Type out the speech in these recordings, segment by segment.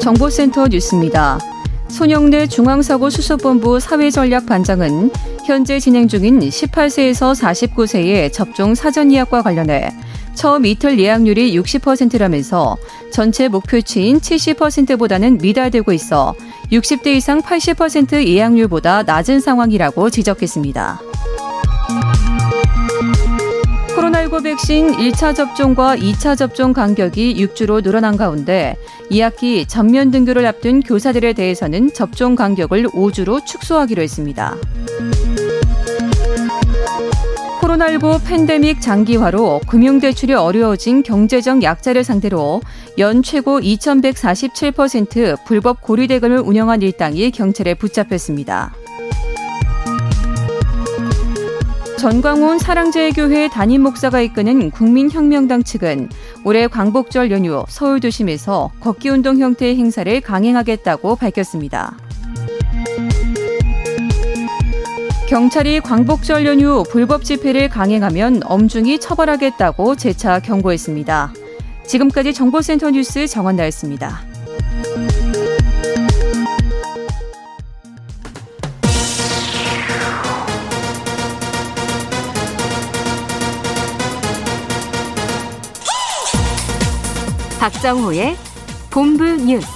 정보센터 뉴스입니다. 손영래 중앙사고 수습본부 사회전략반장은 현재 진행 중인 18세에서 49세의 접종 사전 예약과 관련해 처음 이틀 예약률이 60%라면서 전체 목표치인 70%보다는 미달되고 있어 60대 이상 80% 예약률보다 낮은 상황이라고 지적했습니다. 코로나19 백신 1차 접종과 2차 접종 간격이 6주로 늘어난 가운데 2학기 전면 등교를 앞둔 교사들에 대해서는 접종 간격을 5주로 축소하기로 했습니다. 코로나19 팬데믹 장기화로 금융대출이 어려워진 경제적 약자를 상대로 연 최고 2147% 불법 고리대금을 운영한 일당이 경찰에 붙잡혔습니다. 전광훈 사랑제일교회 담임 목사가 이끄는 국민혁명당 측은 올해 광복절 연휴 서울 도심에서 걷기 운동 형태의 행사를 강행하겠다고 밝혔습니다. 경찰이 광복절 연휴 불법 집회를 강행하면 엄중히 처벌하겠다고 재차 경고했습니다. 지금까지 정보센터 뉴스 정원나였습니다. 박정호의 본부 뉴스.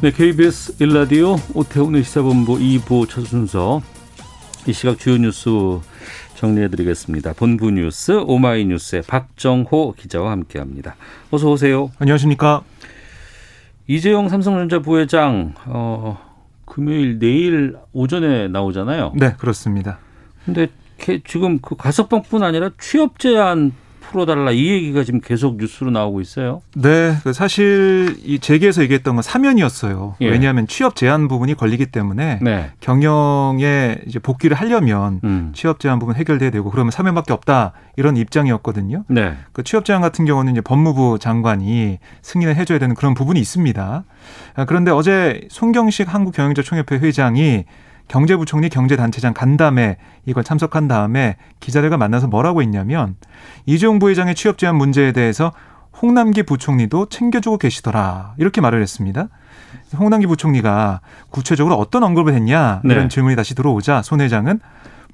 네, KBS 일라디오 오태훈의 시사본부 2부 첫 순서 이 시각 주요 뉴스 정리해드리겠습니다. 본부 뉴스 오마이뉴스의 박정호 기자와 함께합니다. 어서 오세요. 안녕하십니까? 이재용 삼성전자 부회장 어, 금요일 내일 오전에 나오잖아요. 네, 그렇습니다. 근데 지금 그 가석방뿐 아니라 취업 제한 풀어달라 이 얘기가 지금 계속 뉴스로 나오고 있어요. 네, 그 사실 이 재계에서 얘기했던 건 사면이었어요. 예. 왜냐하면 취업 제한 부분이 걸리기 때문에 네. 경영에 이제 복귀를 하려면 음. 취업 제한 부분 해결돼야 되고 그러면 사면밖에 없다 이런 입장이었거든요. 네. 그 취업 제한 같은 경우는 이제 법무부 장관이 승인을 해줘야 되는 그런 부분이 있습니다. 아, 그런데 어제 송경식 한국경영자총협회 회장이 경제부총리 경제단체장 간담회 이걸 참석한 다음에 기자들과 만나서 뭐라고 했냐면 이재용 부회장의 취업 제한 문제에 대해서 홍남기 부총리도 챙겨주고 계시더라 이렇게 말을 했습니다. 홍남기 부총리가 구체적으로 어떤 언급을 했냐 이런 네. 질문이 다시 들어오자 손 회장은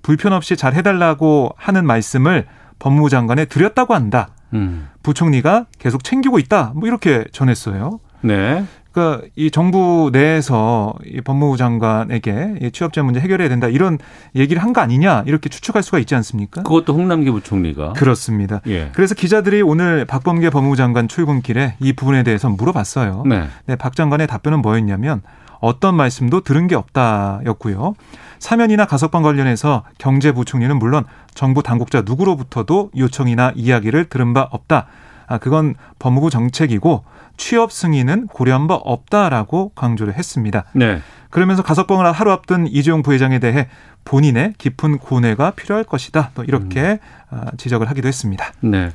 불편 없이 잘 해달라고 하는 말씀을 법무부 장관에 드렸다고 한다. 음. 부총리가 계속 챙기고 있다. 뭐 이렇게 전했어요. 네. 그러니까 이 정부 내에서 이 법무부 장관에게 이 취업자 문제 해결해야 된다 이런 얘기를 한 거 아니냐 이렇게 추측할 수가 있지 않습니까? 그것도 홍남기 부총리가. 그렇습니다. 예. 그래서 기자들이 오늘 박범계 법무부 장관 출근길에 이 부분에 대해서 물어봤어요. 네. 네, 박 장관의 답변은 뭐였냐면 어떤 말씀도 들은 게 없다였고요. 사면이나 가석방 관련해서 경제부총리는 물론 정부 당국자 누구로부터도 요청이나 이야기를 들은 바 없다. 아, 그건 법무부 정책이고 취업 승인은 고려한 바 없다라고 강조를 했습니다. 네. 그러면서 가석방을 하루 앞둔 이재용 부회장에 대해 본인의 깊은 고뇌가 필요할 것이다. 또 이렇게 아, 지적을 하기도 했습니다. 네.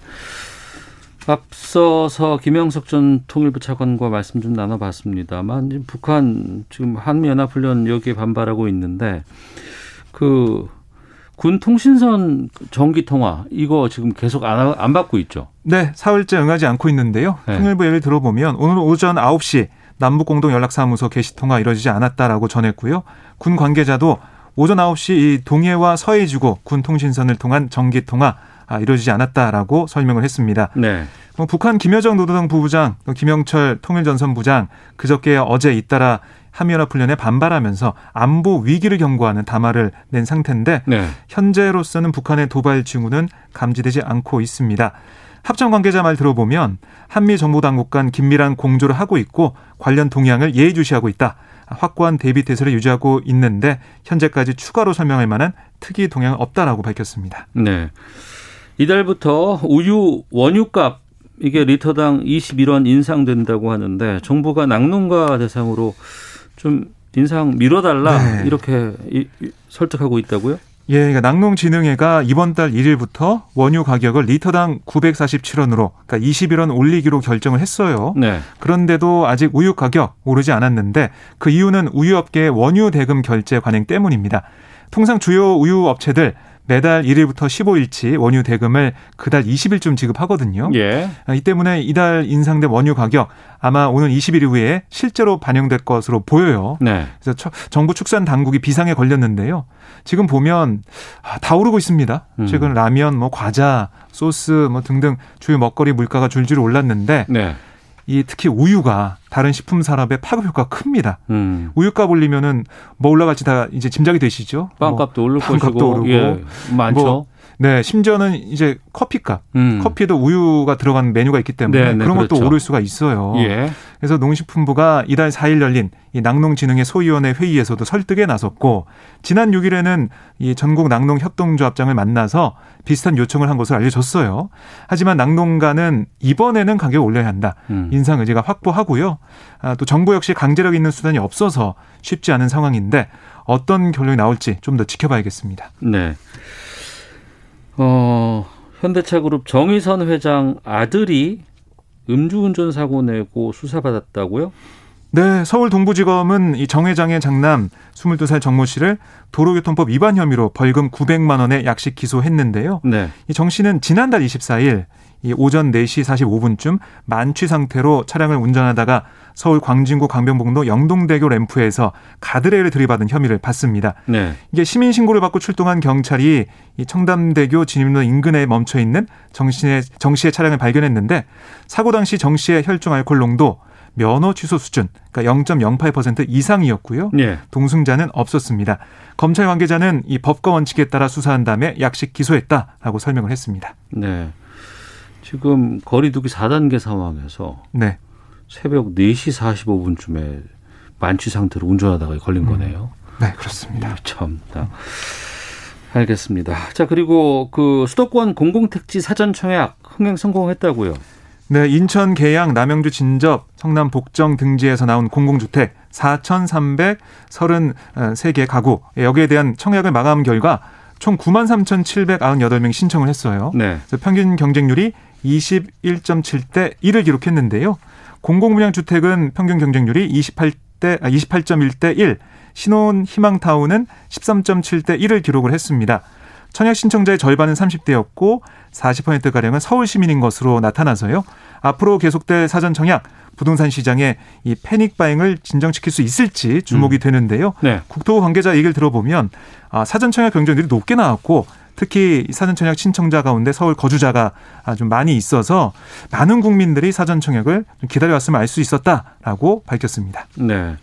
앞서서 김영석 전 통일부 차관과 말씀 좀 나눠봤습니다만 북한 지금 한미연합훈련 여기에 반발하고 있는데 그 군 통신선 전기 통화 이거 지금 계속 안, 안 받고 있죠. 네, 사흘째 응하지 않고 있는데요. 네. 통일부 얘기를 들어보면 오늘 오전 9시 남북공동연락사무소 게시 통화 이뤄지지 않았다라고 전했고요. 군 관계자도 오전 9시 이 동해와 서해지구 군 통신선을 통한 전기 통화 아, 이루어지지 않았다라고 설명을 했습니다. 네. 뭐 북한 김여정 노동당 부부장, 또 김영철 통일전선부장 그저께 어제 잇따라 한미연합훈련에 반발하면서 안보 위기를 경고하는 담화를 낸 상태인데 네. 현재로서는 북한의 도발 징후는 감지되지 않고 있습니다. 합참 관계자 말 들어보면 한미 정보 당국 간 긴밀한 공조를 하고 있고 관련 동향을 예의주시하고 있다. 확고한 대비 태세를 유지하고 있는데 현재까지 추가로 설명할 만한 특이 동향은 없다라고 밝혔습니다. 네. 이달부터 우유 원유값 이게 리터당 21원 인상된다고 하는데 정부가 낙농가 대상으로 좀 인상 미뤄달라 네. 이렇게 이- 이- 설득하고 있다고요? 예, 그러니까 낙농진흥회가 이번 달 1일부터 원유 가격을 리터당 947원으로 그러니까 21원 올리기로 결정을 했어요. 네. 그런데도 아직 우유 가격 오르지 않았는데 그 이유는 우유업계의 원유 대금 결제 관행 때문입니다. 통상 주요 우유 업체들 매달 1일부터 15일치 원유 대금을 그달 20일쯤 지급하거든요. 예. 아, 이 때문에 이달 인상된 원유 가격 아마 오는 20일 이후에 실제로 반영될 것으로 보여요. 네. 그래서 처- 정부 축산 당국이 비상에 걸렸는데요. 지금 보면 아, 다 오르고 있습니다. 음. 최근 라면, 뭐 과자, 소스 뭐 등등 주요 먹거리 물가가 줄줄 올랐는데 네. 이 특히 우유가 다른 식품 산업에 파급 효과가 큽니다. 음. 우유값 올리면은 뭐 올라갈지 다 이제 짐작이 되시죠? 뭐, 빵값도 오를 빵값도 것이고 오르고. 예. 많죠. 뭐 네, 심지어는 이제 커피값, 음. 커피도 우유가 들어간 메뉴가 있기 때문에 네, 네, 그런 것도 그렇죠. 오를 수가 있어요. 예. 그래서 농식품부가 이달 4일 열린 이 낙농진흥회 소위원회 회의에서도 설득에 나섰고 지난 6일에는 이 전국 낙농 협동조합장을 만나서 비슷한 요청을 한 것으로 알려졌어요. 하지만 낙농가는 이번에는 가격 을 올려야 한다. 음. 인상 의지가 확보하고요. 아, 또 정부 역시 강제력 있는 수단이 없어서 쉽지 않은 상황인데 어떤 결론이 나올지 좀 더 지켜봐야겠습니다. 네. 어, 현대차그룹 정의선 회장 아들이 음주운전 사고 내고 수사받았다고요? 네, 서울 동부지검은 이 정 회장의 장남 22살 정모 씨를 도로교통법 위반 혐의로 벌금 900만 원에 약식 기소했는데요. 네. 이정 씨는 지난달 24일 이 오전 4시 45분쯤 만취 상태로 차량을 운전하다가 서울 광진구 강변북로 영동대교 램프에서 가드레일을 들이받은 혐의를 받습니다. 네. 이게 시민 신고를 받고 출동한 경찰이 이 청담대교 진입로 인근에 멈춰 있는 정 씨의 정 씨의 차량을 발견했는데 사고 당시 정 씨의 혈중 알코올 농도 면허 취소 수준 그러니까 0.08% 이상이었고요. 예. 동승자는 없었습니다. 검찰 관계자는 이 법과 원칙에 따라 수사한 다음에 약식 기소했다라고 설명을 했습니다. 네. 지금 거리두기 4단계 상황에서 네. 새벽 4시 45분쯤에 만취 상태로 운전하다가 걸린 거네요. 네, 그렇습니다. 참. 나. 알겠습니다. 자, 그리고 그 수도권 공공택지 사전 청약 흥행 성공했다고요. 네, 인천 계양, 남양주 진접, 성남 복정 등지에서 나온 공공주택 4,333개 가구 예, 여기에 대한 청약을 마감 결과 총 93,798명 신청을 했어요. 네. 그래서 평균 경쟁률이 21.7대 1을 기록했는데요. 공공분양 주택은 평균 경쟁률이 28대 아, 28.1대 1, 신혼 희망타운은 13.7대 1을 기록을 했습니다. 청약 신청자의 절반은 30대였고 40%가량은 서울 시민인 것으로 나타나서요. 앞으로 계속될 사전 청약 부동산 시장에 이 패닉 바잉을 진정시킬 수 있을지 주목이 되는데요. 네. 국토부 관계자 얘기를 들어보면 아, 사전 청약 경쟁률이 높게 나왔고 특히 이 사전 청약 신청자 가운데 서울 거주자가 아, 좀 많이 있어서 많은 국민들이 사전 청약을 좀 기다려왔으면 알수 있었다라고 밝혔습니다. 네.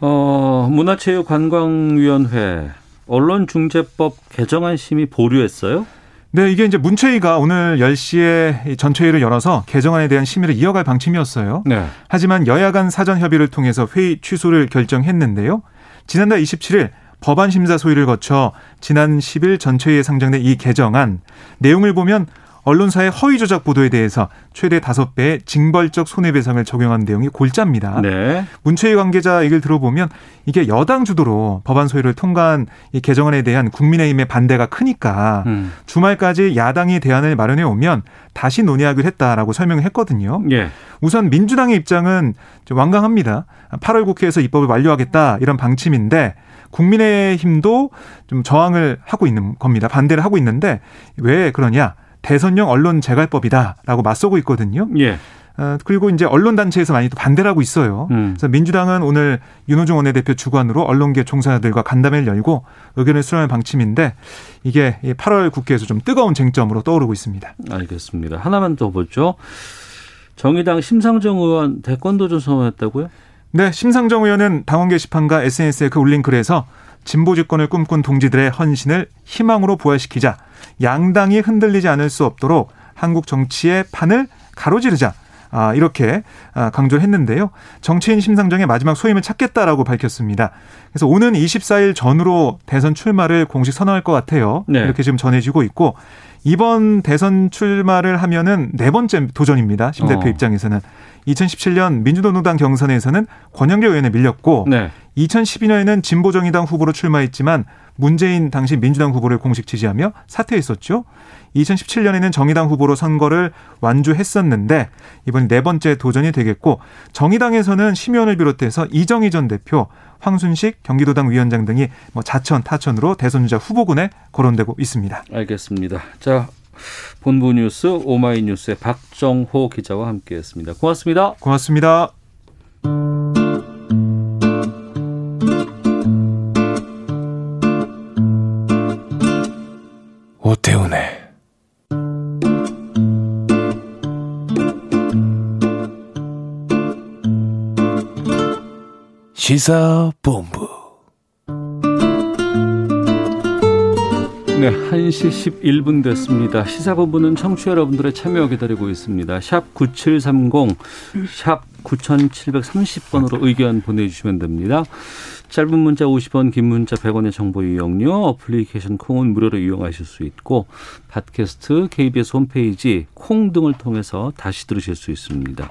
어, 문화체육관광위원회 언론중재법 개정안 심의 보류했어요? 네, 이게 이제 문체위가 오늘 10시에 전체회의를 열어서 개정안에 대한 심의를 이어갈 방침이었어요. 네. 하지만 여야 간 사전 협의를 통해서 회의 취소를 결정했는데요. 지난달 27일 법안 심사 소위를 거쳐 지난 10일 전체회의에 상정된 이 개정안 내용을 보면 언론사의 허위 조작 보도에 대해서 최대 5배의 징벌적 손해배상을 적용한 내용이 골자입니다. 네. 문체위 관계자 얘기를 들어보면 이게 여당 주도로 법안 소위를 통과한 이 개정안에 대한 국민의힘의 반대가 크니까 음. 주말까지 야당이 대안을 마련해 오면 다시 논의하기로 했다라고 설명을 했거든요. 예. 우선 민주당의 입장은 좀 완강합니다. 8월 국회에서 입법을 완료하겠다 이런 방침인데 국민의힘도 좀 저항을 하고 있는 겁니다. 반대를 하고 있는데 왜 그러냐? 대선용 언론 재갈법이다라고 맞서고 있거든요. 예. 어, 그리고 이제 언론 단체에서 많이 또 반대를 하고 있어요. 음. 그래서 민주당은 오늘 윤호중 원내대표 주관으로 언론계 종사자들과 간담회를 열고 의견을 수렴할 방침인데 이게 8월 국회에서 좀 뜨거운 쟁점으로 떠오르고 있습니다. 알겠습니다. 하나만 더 보죠. 정의당 심상정 의원 대권 도전 선언했다고요? 네, 심상정 의원은 당원 게시판과 SNS에 그 올린 글에서 진보 집권을 꿈꾼 동지들의 헌신을 희망으로 부활시키자 양당이 흔들리지 않을 수 없도록 한국 정치의 판을 가로지르자 아, 이렇게 아, 강조를 했는데요. 정치인 심상정의 마지막 소임을 찾겠다라고 밝혔습니다. 그래서 오는 24일 전후로 대선 출마를 공식 선언할 것 같아요. 네. 이렇게 지금 전해지고 있고 이번 대선 출마를 하면은 네 번째 도전입니다. 심 대표 어. 입장에서는 2017년 민주노동당 경선에서는 권영계 의원에 밀렸고 네. 2012년에는 진보정의당 후보로 출마했지만 문재인 당시 민주당 후보를 공식 지지하며 사퇴했었죠. 2017년에는 정의당 후보로 선거를 완주했었는데 이번 네 번째 도전이 되겠고 정의당에서는 심의원을 비롯해서 이정희 전 대표, 황순식 경기도당 위원장 등이 뭐 자천 타천으로 대선주자 후보군에 거론되고 있습니다. 알겠습니다. 자, 본부 뉴스 오마이뉴스의 박정호 기자와 함께했습니다. 고맙습니다. 고맙습니다. 오태훈의 시사본부 네, 1시 11분 됐습니다. 시사본부는 청취자 여러분들의 참여 기다리고 있습니다. 샵 9730, 샵 9730번으로 의견 보내주시면 됩니다. 짧은 문자 50원, 긴 문자 100원의 정보 이용료, 어플리케이션 콩은 무료로 이용하실 수 있고 팟캐스트, KBS 홈페이지, 콩 등을 통해서 다시 들으실 수 있습니다.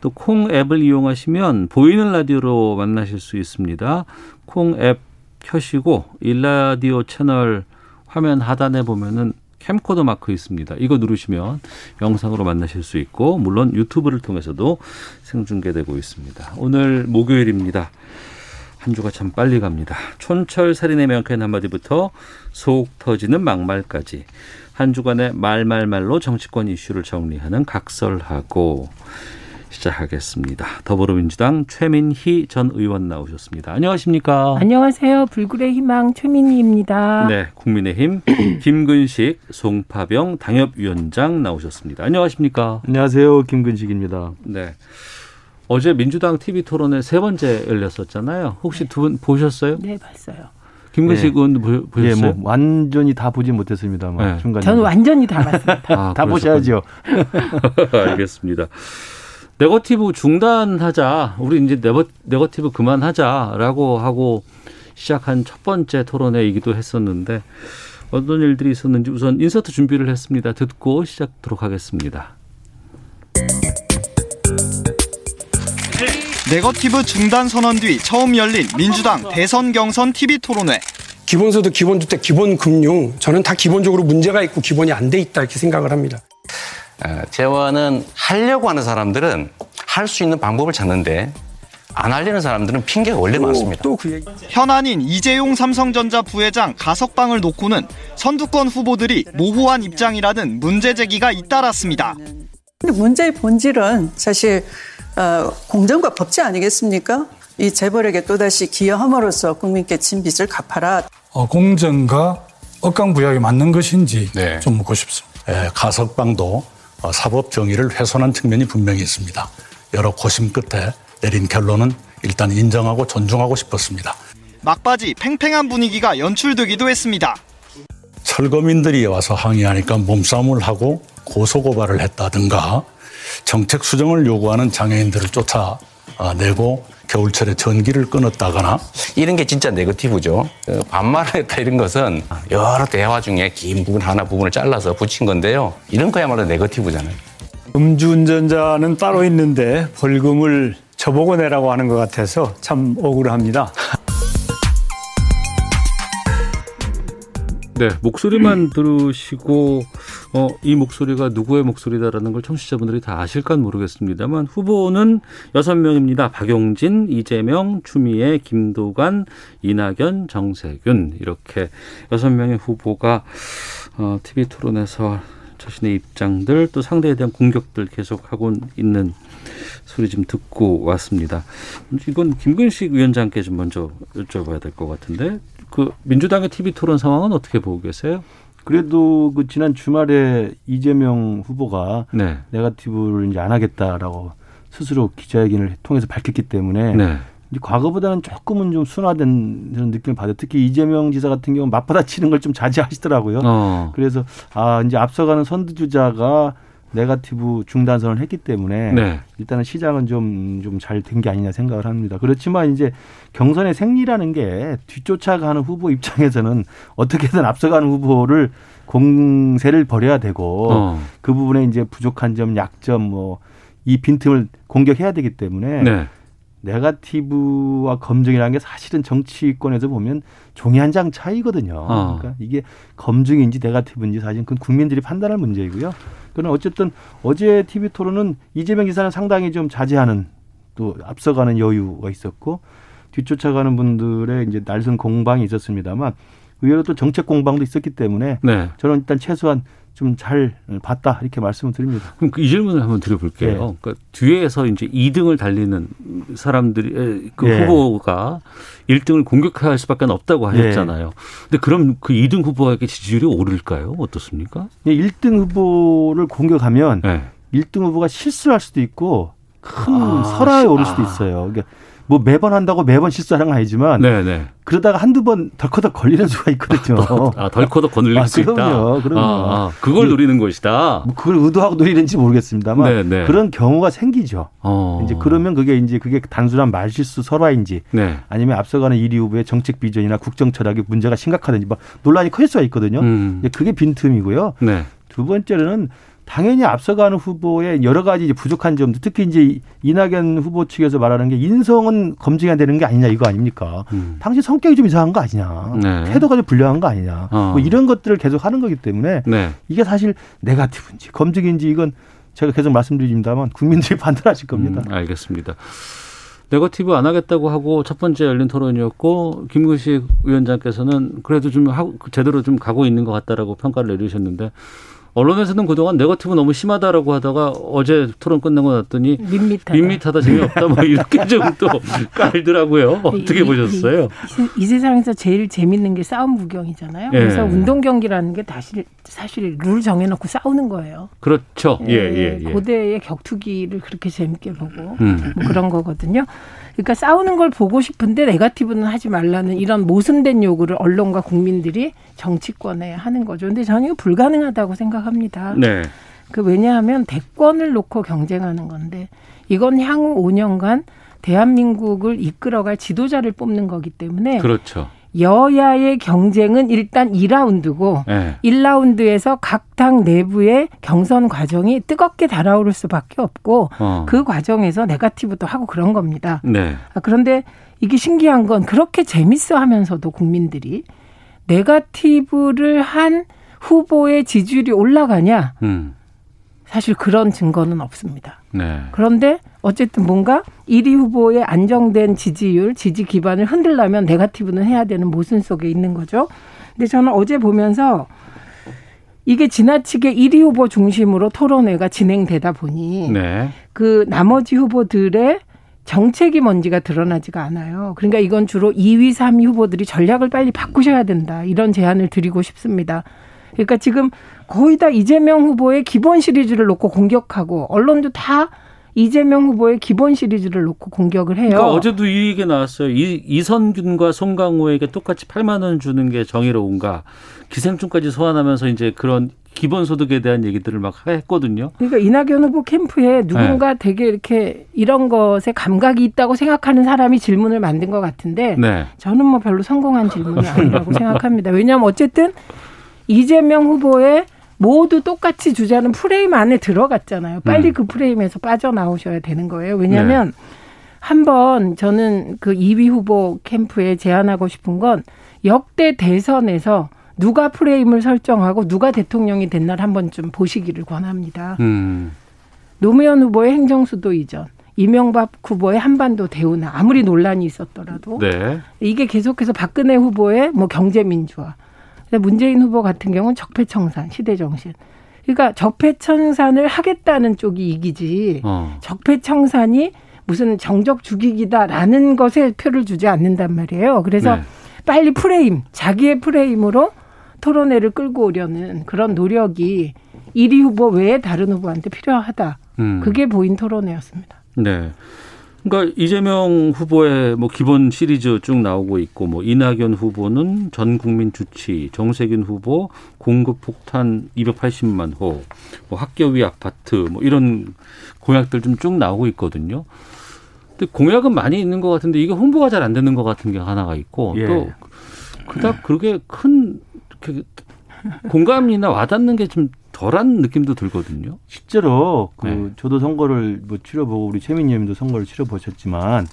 또 콩 앱을 이용하시면 보이는 라디오로 만나실 수 있습니다. 콩 앱 켜시고 일라디오 채널 화면 하단에 보면은 캠코더 마크 있습니다. 이거 누르시면 영상으로 만나실 수 있고 물론 유튜브를 통해서도 생중계되고 있습니다. 오늘 목요일입니다. 한 주가 참 빨리 갑니다. 촌철 살인의 명쾌한 한마디부터 속 터지는 막말까지 한 주간의 말말말로 정치권 이슈를 정리하는 각설하고 시작하겠습니다. 더불어민주당 최민희 전 의원 나오셨습니다. 안녕하십니까? 안녕하세요. 불굴의 희망 최민희입니다. 네, 국민의힘 김근식 송파병 당협위원장 나오셨습니다. 안녕하십니까? 안녕하세요. 김근식입니다. 네. 어제 민주당 TV 토론회 세 번째 열렸었잖아요. 혹시 두분 보셨어요? 네, 봤어요. 김근식 네. 의원도 보- 예, 보셨어요? 뭐 완전히 다 보진 못했습니다. 네. 중간 저는 완전히 다 봤습니다. 아, 다 보셔야죠. 알겠습니다. 네거티브 중단하자. 우리 이제 네거, 네거티브 그만하자라고 하고 시작한 첫 번째 토론회이기도 했었는데 어떤 일들이 있었는지 우선 인서트 준비를 했습니다. 듣고 시작 하도록 하겠습니다. 네거티브 중단 선언 뒤 처음 열린 민주당 대선 경선 TV 토론회. 기본소득, 기본주택, 기본금융 저는 다 기본적으로 문제가 있고 기본이 안 돼 있다 이렇게 생각을 합니다. 어, 재원은 하려고 하는 사람들은 할 수 있는 방법을 찾는데 안 하려는 사람들은 핑계가 원래 많습니다. 또그 얘기. 현안인 이재용 삼성전자 부회장 가석방을 놓고는 선두권 후보들이 모호한 입장이라는 문제 제기가 잇따랐습니다. 근데 문제의 본질은 사실 어, 공정과 법치 아니겠습니까? 이 재벌에게 또다시 기여함으로써 국민께 진 빚을 갚아라. 어, 공정과 억강부약이 맞는 것인지 좀 묻고 싶습니다. 예, 가석방도 어, 사법 정의를 훼손한 측면이 분명히 있습니다. 여러 고심 끝에 내린 결론은 일단 인정하고 존중하고 싶었습니다. 막바지 팽팽한 분위기가 연출되기도 했습니다. 철거민들이 와서 항의하니까 몸싸움을 하고 고소고발을 했다든가 정책 수정을 요구하는 장애인들을 쫓아내고 겨울철에 전기를 끊었다거나 이런 게 진짜 네거티브죠. 어, 반말을 했다 이런 것은 여러 대화 중에 긴 부분 하나 부분을 잘라서 붙인 건데요. 이런 거야말로 네거티브잖아요. 음주운전자는 따로 있는데 벌금을 저보고 내라고 하는 것 같아서 참 억울합니다. 네, 목소리만 들으시고 어, 이 목소리가 누구의 목소리다라는 걸 청취자분들이 다 아실까 모르겠습니다만 후보는 여섯 명입니다. 박용진, 이재명, 추미애, 김도관, 이낙연, 정세균 이렇게 여섯 명의 후보가 어, TV 토론에서 자신의 입장들 또 상대에 대한 공격들 계속하고 있는 소리 좀 듣고 왔습니다. 이건 김근식 위원장께 좀 먼저 여쭤봐야 될 것 같은데 그 민주당의 TV 토론 상황은 어떻게 보고 계세요? 그래도 그 지난 주말에 이재명 후보가 네. 네가티브를 이제 안 하겠다라고 스스로 기자회견을 통해서 밝혔기 때문에 네. 과거보다는 조금은 좀 순화된 그런 느낌을 받아요. 특히 이재명 지사 같은 경우는 맞받아치는 걸 좀 자제하시더라고요. 어. 그래서 아 이제 앞서가는 선두주자가 네가티브 중단 선언을 했기 때문에 네. 일단은 시장은 좀 좀 잘 된 게 아니냐 생각을 합니다. 그렇지만 이제 경선의 생리라는 게 뒤쫓아가는 후보 입장에서는 어떻게든 앞서가는 후보를 공세를 벌여야 되고 어. 그 부분에 이제 부족한 점, 약점 뭐 이 빈틈을 공격해야 되기 때문에 네. 네가티브와 검증이라는 게 사실은 정치권에서 보면 종이 한 장 차이거든요. 어. 그러니까 이게 검증인지 네가티브인지 사실 그건 국민들이 판단할 문제이고요. 그러나 어쨌든 어제 TV 토론은 이재명 기사는 상당히 좀 자제하는 또 앞서가는 여유가 있었고 뒤쫓아가는 분들의 이제 날선 공방이 있었습니다만 의외로 또 정책 공방도 있었기 때문에 네. 저는 일단 최소한 좀 잘 봤다 이렇게 말씀을 드립니다. 그럼 그 이 질문을 한번 드려볼게요. 네. 그러니까 뒤에서 이제 2등을 달리는 사람들이 그 네. 후보가 1등을 공격할 수밖에 없다고 하셨잖아요. 네. 근데 그럼 그 2등 후보에게 지지율이 오를까요? 어떻습니까? 1등 후보를 공격하면 1등 후보가 실수할 수도 있고 큰 아, 설화에 오를 수도 있어요. 그러니까 뭐 매번 한다고 매번 실수하는 건 아니지만 네네. 그러다가 한두 번 덜커덕 걸리는 수가 있거든요. 아, 덜커덕 걸릴 아, 수 그럼요, 있다. 그럼요. 아, 아, 그걸 그, 노리는 것이다. 뭐 그걸 의도하고 노리는지 모르겠습니다만 네네. 그런 경우가 생기죠. 어. 이제 그러면 그게 이제 그게 단순한 말실수 설화인지 네. 아니면 앞서가는 1위 후보의 정책 비전이나 국정 철학이 문제가 심각하든지 뭐 논란이 커질 수가 있거든요. 음. 그게 빈틈이고요. 네. 두 번째는 당연히 앞서가는 후보의 여러 가지 이제 부족한 점도 특히 이제 이낙연 후보 측에서 말하는 게 인성은 검증해야 되는 게 아니냐 이거 아닙니까? 음. 당신 성격이 좀 이상한 거 아니냐? 네. 태도가 좀 불량한 거 아니냐? 어. 뭐 이런 것들을 계속 하는 거기 때문에 네. 이게 사실 네가티브인지 검증인지 이건 제가 계속 말씀드립니다만 국민들이 판단하실 겁니다. 음, 알겠습니다. 네거티브 안 하겠다고 하고 첫 번째 열린 토론이었고 김구식 위원장께서는 그래도 좀 하고 제대로 좀 가고 있는 것 같다라고 평가를 내리셨는데 언론에서는 그동안 네거티브 너무 심하다라고 하다가 어제 토론 끝나고 났더니 밋밋하다, 밋밋하다 재미없다 뭐 이렇게 좀 또 깔더라고요. 어떻게 이, 보셨어요? 이, 이, 세상에서 제일 재밌는 게 싸움 구경이잖아요. 예. 그래서 운동 경기라는 게 사실 사실 룰 정해놓고 싸우는 거예요. 그렇죠. 예, 예, 예. 고대의 격투기를 그렇게 재밌게 보고 음. 뭐 그런 거거든요. 그러니까 싸우는 걸 보고 싶은데 네가티브는 하지 말라는 이런 모순된 요구를 언론과 국민들이 정치권에 하는 거죠. 근데 저는 이거 불가능하다고 생각합니다. 네. 그 왜냐하면 대권을 놓고 경쟁하는 건데 이건 향후 5년간 대한민국을 이끌어갈 지도자를 뽑는 거기 때문에 그렇죠. 여야의 경쟁은 일단 2라운드고 네. 1라운드에서 각 당 내부의 경선 과정이 뜨겁게 달아오를 수밖에 없고 어. 그 과정에서 네가티브도 하고 그런 겁니다. 네. 아, 그런데 이게 신기한 건 그렇게 재밌어 하면서도 국민들이 네가티브를 한 후보의 지지율이 올라가냐? 음. 사실 그런 증거는 없습니다. 네. 그런데 어쨌든 뭔가 1위 후보의 안정된 지지율, 지지 기반을 흔들려면 네가티브는 해야 되는 모순 속에 있는 거죠. 근데 저는 어제 보면서 이게 지나치게 1위 후보 중심으로 토론회가 진행되다 보니 네. 그 나머지 후보들의 정책이 뭔지가 드러나지가 않아요. 그러니까 이건 주로 2위, 3위 후보들이 전략을 빨리 바꾸셔야 된다. 이런 제안을 드리고 싶습니다. 그러니까 지금 거의 다 이재명 후보의 기본 시리즈를 놓고 공격하고 언론도 다 이재명 후보의 기본 시리즈를 놓고 공격을 해요. 그러니까 어제도 이 얘기 나왔어요. 이, 이선균과 송강호에게 똑같이 8만 원 주는 게 정의로운가? 기생충까지 소환하면서 이제 그런 기본소득에 대한 얘기들을 막 했거든요. 그러니까 이낙연 후보 캠프에 누군가 네. 되게 이렇게 이런 것에 감각이 있다고 생각하는 사람이 질문을 만든 것 같은데 네. 저는 뭐 별로 성공한 질문이 아니라고 생각합니다. 왜냐하면 어쨌든 이재명 후보의 모두 똑같이 주자는 프레임 안에 들어갔잖아요. 빨리 음. 그 프레임에서 빠져나오셔야 되는 거예요. 왜냐하면 네. 한번 저는 그 2위 후보 캠프에 제안하고 싶은 건 역대 대선에서 누가 프레임을 설정하고 누가 대통령이 된 날 한번 좀 보시기를 권합니다. 음. 노무현 후보의 행정수도 이전, 이명박 후보의 한반도 대우나 아무리 논란이 있었더라도 네. 이게 계속해서 박근혜 후보의 뭐 경제민주화, 문재인 후보 같은 경우는 적폐청산, 시대정신. 그러니까 적폐청산을 하겠다는 쪽이 이기지 어. 적폐청산이 무슨 정적 죽이기다라는 것에 표를 주지 않는단 말이에요. 그래서 네. 빨리 프레임, 자기의 프레임으로 토론회를 끌고 오려는 그런 노력이 1위 후보 외에 다른 후보한테 필요하다. 음. 그게 보인 토론회였습니다. 네. 그러니까 이재명 후보의 뭐 기본 시리즈 쭉 나오고 있고 뭐 이낙연 후보는 전 국민 주치, 정세균 후보 공급 폭탄 280만 호, 뭐 학교 위 아파트 뭐 이런 공약들 좀 쭉 나오고 있거든요. 근데 공약은 많이 있는 것 같은데 이게 홍보가 잘 안 되는 것 같은 게 하나가 있고 예. 또 그닥 그렇게 큰 공감이나 와닿는 게 좀 덜한 느낌도 들거든요. 실제로 그 네. 저도 선거를 뭐 치러보고 우리 최민님도 선거를 치러보셨지만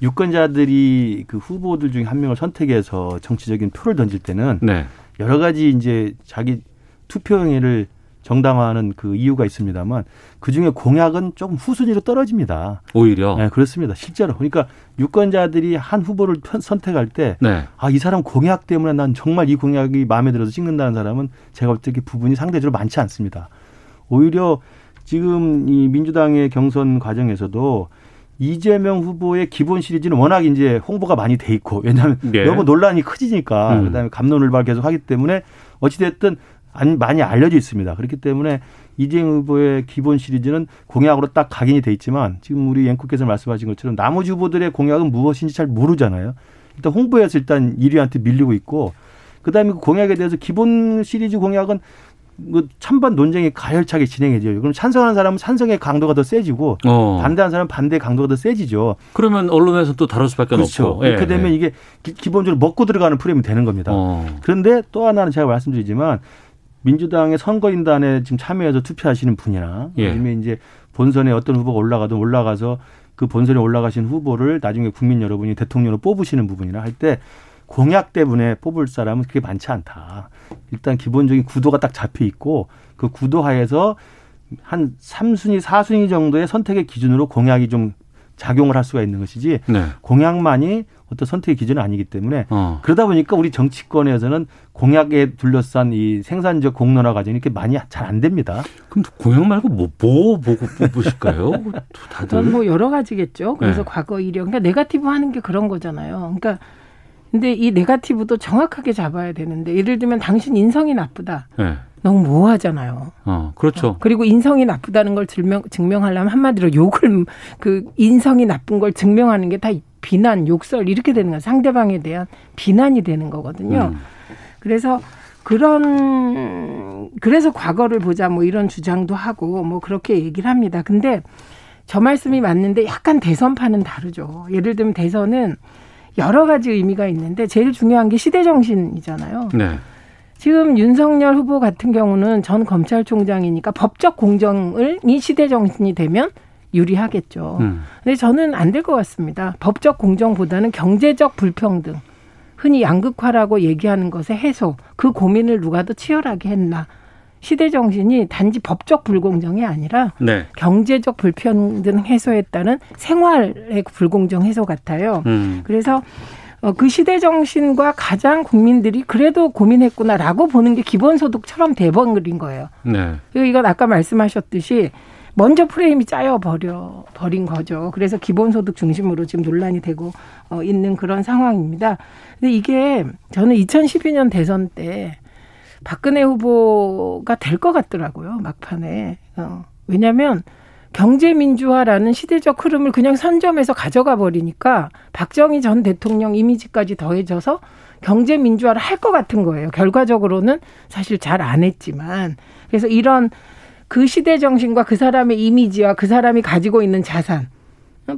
유권자들이 그 후보들 중에 한 명을 선택해서 정치적인 표를 던질 때는 네. 여러 가지 이제 자기 투표 행위를 정당화하는 그 이유가 있습니다만 그 중에 공약은 조금 후순위로 떨어집니다. 오히려. 네, 그렇습니다. 실제로. 그러니까 유권자들이 한 후보를 선택할 때, 네. 아, 이 사람 공약 때문에 난 정말 이 공약이 마음에 들어서 찍는다는 사람은 제가 볼때그 부분이 상대적으로 많지 않습니다. 오히려 지금 이 민주당의 경선 과정에서도 이재명 후보의 기본 시리즈는 워낙 이제 홍보가 많이 돼 있고 왜냐하면 네. 너무 논란이 커지니까 음. 그다음에 감론을박 계속 하기 때문에 어찌됐든 많이 알려져 있습니다. 그렇기 때문에 이재명 후보의 기본 시리즈는 공약으로 딱 각인이 돼 있지만 지금 우리 앵커께서 말씀하신 것처럼 나머지 후보들의 공약은 무엇인지 잘 모르잖아요. 일단 홍보에서 일단 1위한테 밀리고 있고 그다음에 그 공약에 대해서 기본 시리즈 공약은 그 찬반 논쟁이 가열차게 진행해져요. 그럼 찬성하는 사람은 찬성의 강도가 더 세지고 어. 반대하는 사람은 반대의 강도가 더 세지죠. 그러면 언론에서 또 다룰 수밖에 그렇죠. 없고. 그렇게 예, 되면 예. 이게 기, 본적으로 먹고 들어가는 프레임이 되는 겁니다. 어. 그런데 또 하나는 제가 말씀드리지만 민주당의 선거인단에 지금 참여해서 투표하시는 분이나 예. 아니면 이제 본선에 어떤 후보가 올라가든 올라가서 그 본선에 올라가신 후보를 나중에 국민 여러분이 대통령으로 뽑으시는 부분이나 할 때 공약 때문에 뽑을 사람은 그게 많지 않다. 일단 기본적인 구도가 딱 잡혀 있고 그 구도 하에서 한 3순위, 4순위 정도의 선택의 기준으로 공약이 좀 작용을 할 수가 있는 것이지 네. 공약만이 어떤 선택의 기준은 아니기 때문에 어. 그러다 보니까 우리 정치권에서는 공약에 둘러싼 이 생산적 공론화 과정이 이렇게 많이 잘 안 됩니다. 그럼 공약 말고 뭐, 뭐 보고 뽑으실까요? 다들. 뭐 여러 가지겠죠. 그래서 네. 과거 이력. 그러니까 네가티브 하는 게 그런 거잖아요. 그러니까 근데 이 네가티브도 정확하게 잡아야 되는데 예를 들면 당신 인성이 나쁘다. 네. 너무 모호하잖아요. 어, 그렇죠. 어, 그리고 인성이 나쁘다는 걸 증명, 증명하려면 한마디로 욕을, 그 인성이 나쁜 걸 증명하는 게 다 비난, 욕설 이렇게 되는 거예요. 상대방에 대한 비난이 되는 거거든요. 음. 그래서 그런, 그래서 과거를 보자 뭐 이런 주장도 하고 뭐 그렇게 얘기를 합니다. 근데 저 말씀이 맞는데 약간 대선파는 다르죠. 예를 들면 대선은 여러 가지 의미가 있는데 제일 중요한 게 시대 정신이잖아요. 네. 지금 윤석열 후보 같은 경우는 전 검찰총장이니까 법적 공정을 이 시대 정신이 되면 유리하겠죠. 음. 근데 저는 안 될 것 같습니다. 법적 공정보다는 경제적 불평등, 흔히 양극화라고 얘기하는 것의 해소, 그 고민을 누가 더 치열하게 했나. 시대 정신이 단지 법적 불공정이 아니라 네. 경제적 불평등 해소에 따른 생활의 불공정 해소 같아요. 음. 그래서 어, 그 시대 정신과 가장 국민들이 그래도 고민했구나라고 보는 게 기본소득처럼 돼버린 거예요. 네. 이건 아까 말씀하셨듯이 먼저 프레임이 짜여 버려 버린 거죠. 그래서 기본소득 중심으로 지금 논란이 되고 어, 있는 그런 상황입니다. 근데 이게 저는 2012년 대선 때 박근혜 후보가 될 것 같더라고요 막판에. 어, 왜냐하면 경제민주화라는 시대적 흐름을 그냥 선점해서 가져가 버리니까 박정희 전 대통령 이미지까지 더해져서 경제민주화를 할 것 같은 거예요. 결과적으로는 사실 잘 안 했지만. 그래서 이런 그 시대 정신과 그 사람의 이미지와 그 사람이 가지고 있는 자산.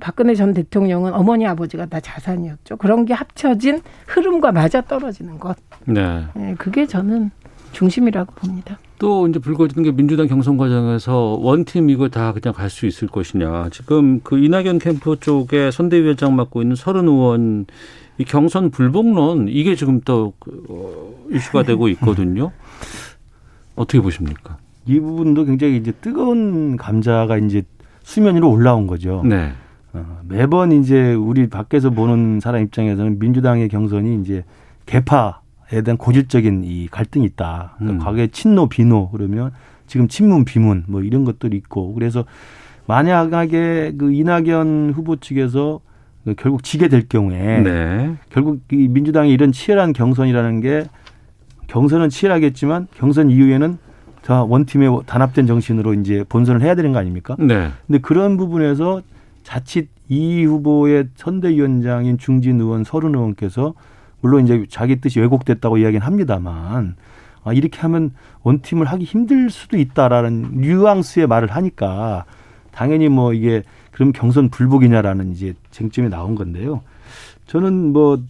박근혜 전 대통령은 어머니 아버지가 다 자산이었죠. 그런 게 합쳐진 흐름과 맞아 떨어지는 것. 네. 네 그게 저는 중심이라고 봅니다. 또 이제 불거지는 게 민주당 경선 과정에서 원팀 이거 다 그냥 갈 수 있을 것이냐. 지금 그 이낙연 캠프 쪽에 선대위원장 맡고 있는 서른 의원 이 경선 불복론 이게 지금 또 그, 어, 이슈가 되고 있거든요. 어떻게 보십니까? 이 부분도 굉장히 이제 뜨거운 감자가 이제 수면 위로 올라온 거죠. 네. 어, 매번 이제 우리 밖에서 보는 사람 입장에서는 민주당의 경선이 이제 개파 에 대한 고질적인 이 갈등이 있다. 그러니까 음. 과거에 친노 비노 그러면 지금 친문 비문 뭐 이런 것들이 있고 그래서 만약에 그 이낙연 후보 측에서 결국 지게 될 경우에 네. 결국 이 민주당의 이런 치열한 경선이라는 게 경선은 치열하겠지만 경선 이후에는 자 원팀의 단합된 정신으로 이제 본선을 해야 되는 거 아닙니까? 네. 근데 그런 부분에서 자칫 이 후보의 선대위원장인 중진 의원 서른 의원께서 물론 이제 자기 뜻이 왜곡됐다고 이야기는 합니다만 아, 이렇게 하면 원팀을 하기 힘들 수도 있다라는 뉘앙스의 말을 하니까 당연히 뭐 이게 그럼 경선 불복이냐라는 이제 쟁점이 나온 건데요. 저는 뭐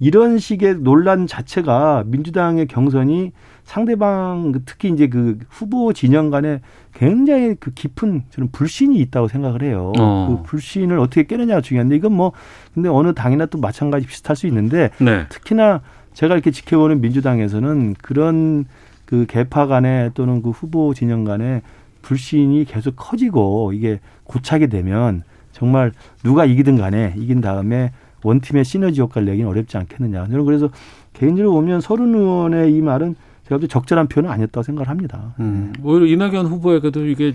이런 식의 논란 자체가 민주당의 경선이 상대방 특히 이제 그 후보 진영 간에 굉장히 그 깊은 저는 불신이 있다고 생각을 해요. 어. 그 불신을 어떻게 깨느냐가 중요한데 이건 뭐 근데 어느 당이나 또 마찬가지 비슷할 수 있는데 네. 특히나 제가 이렇게 지켜보는 민주당에서는 그런 그 개파 간에 또는 그 후보 진영 간에 불신이 계속 커지고 이게 고착이 되면 정말 누가 이기든 간에 이긴 다음에 원팀의 시너지 효과를 내기는 어렵지 않겠느냐. 저는 그래서 개인적으로 보면 서른 의원의 이 말은 제가 볼 적절한 표현은 아니었다고 생각을 합니다. 음. 오히려 이낙연 후보에게도 이게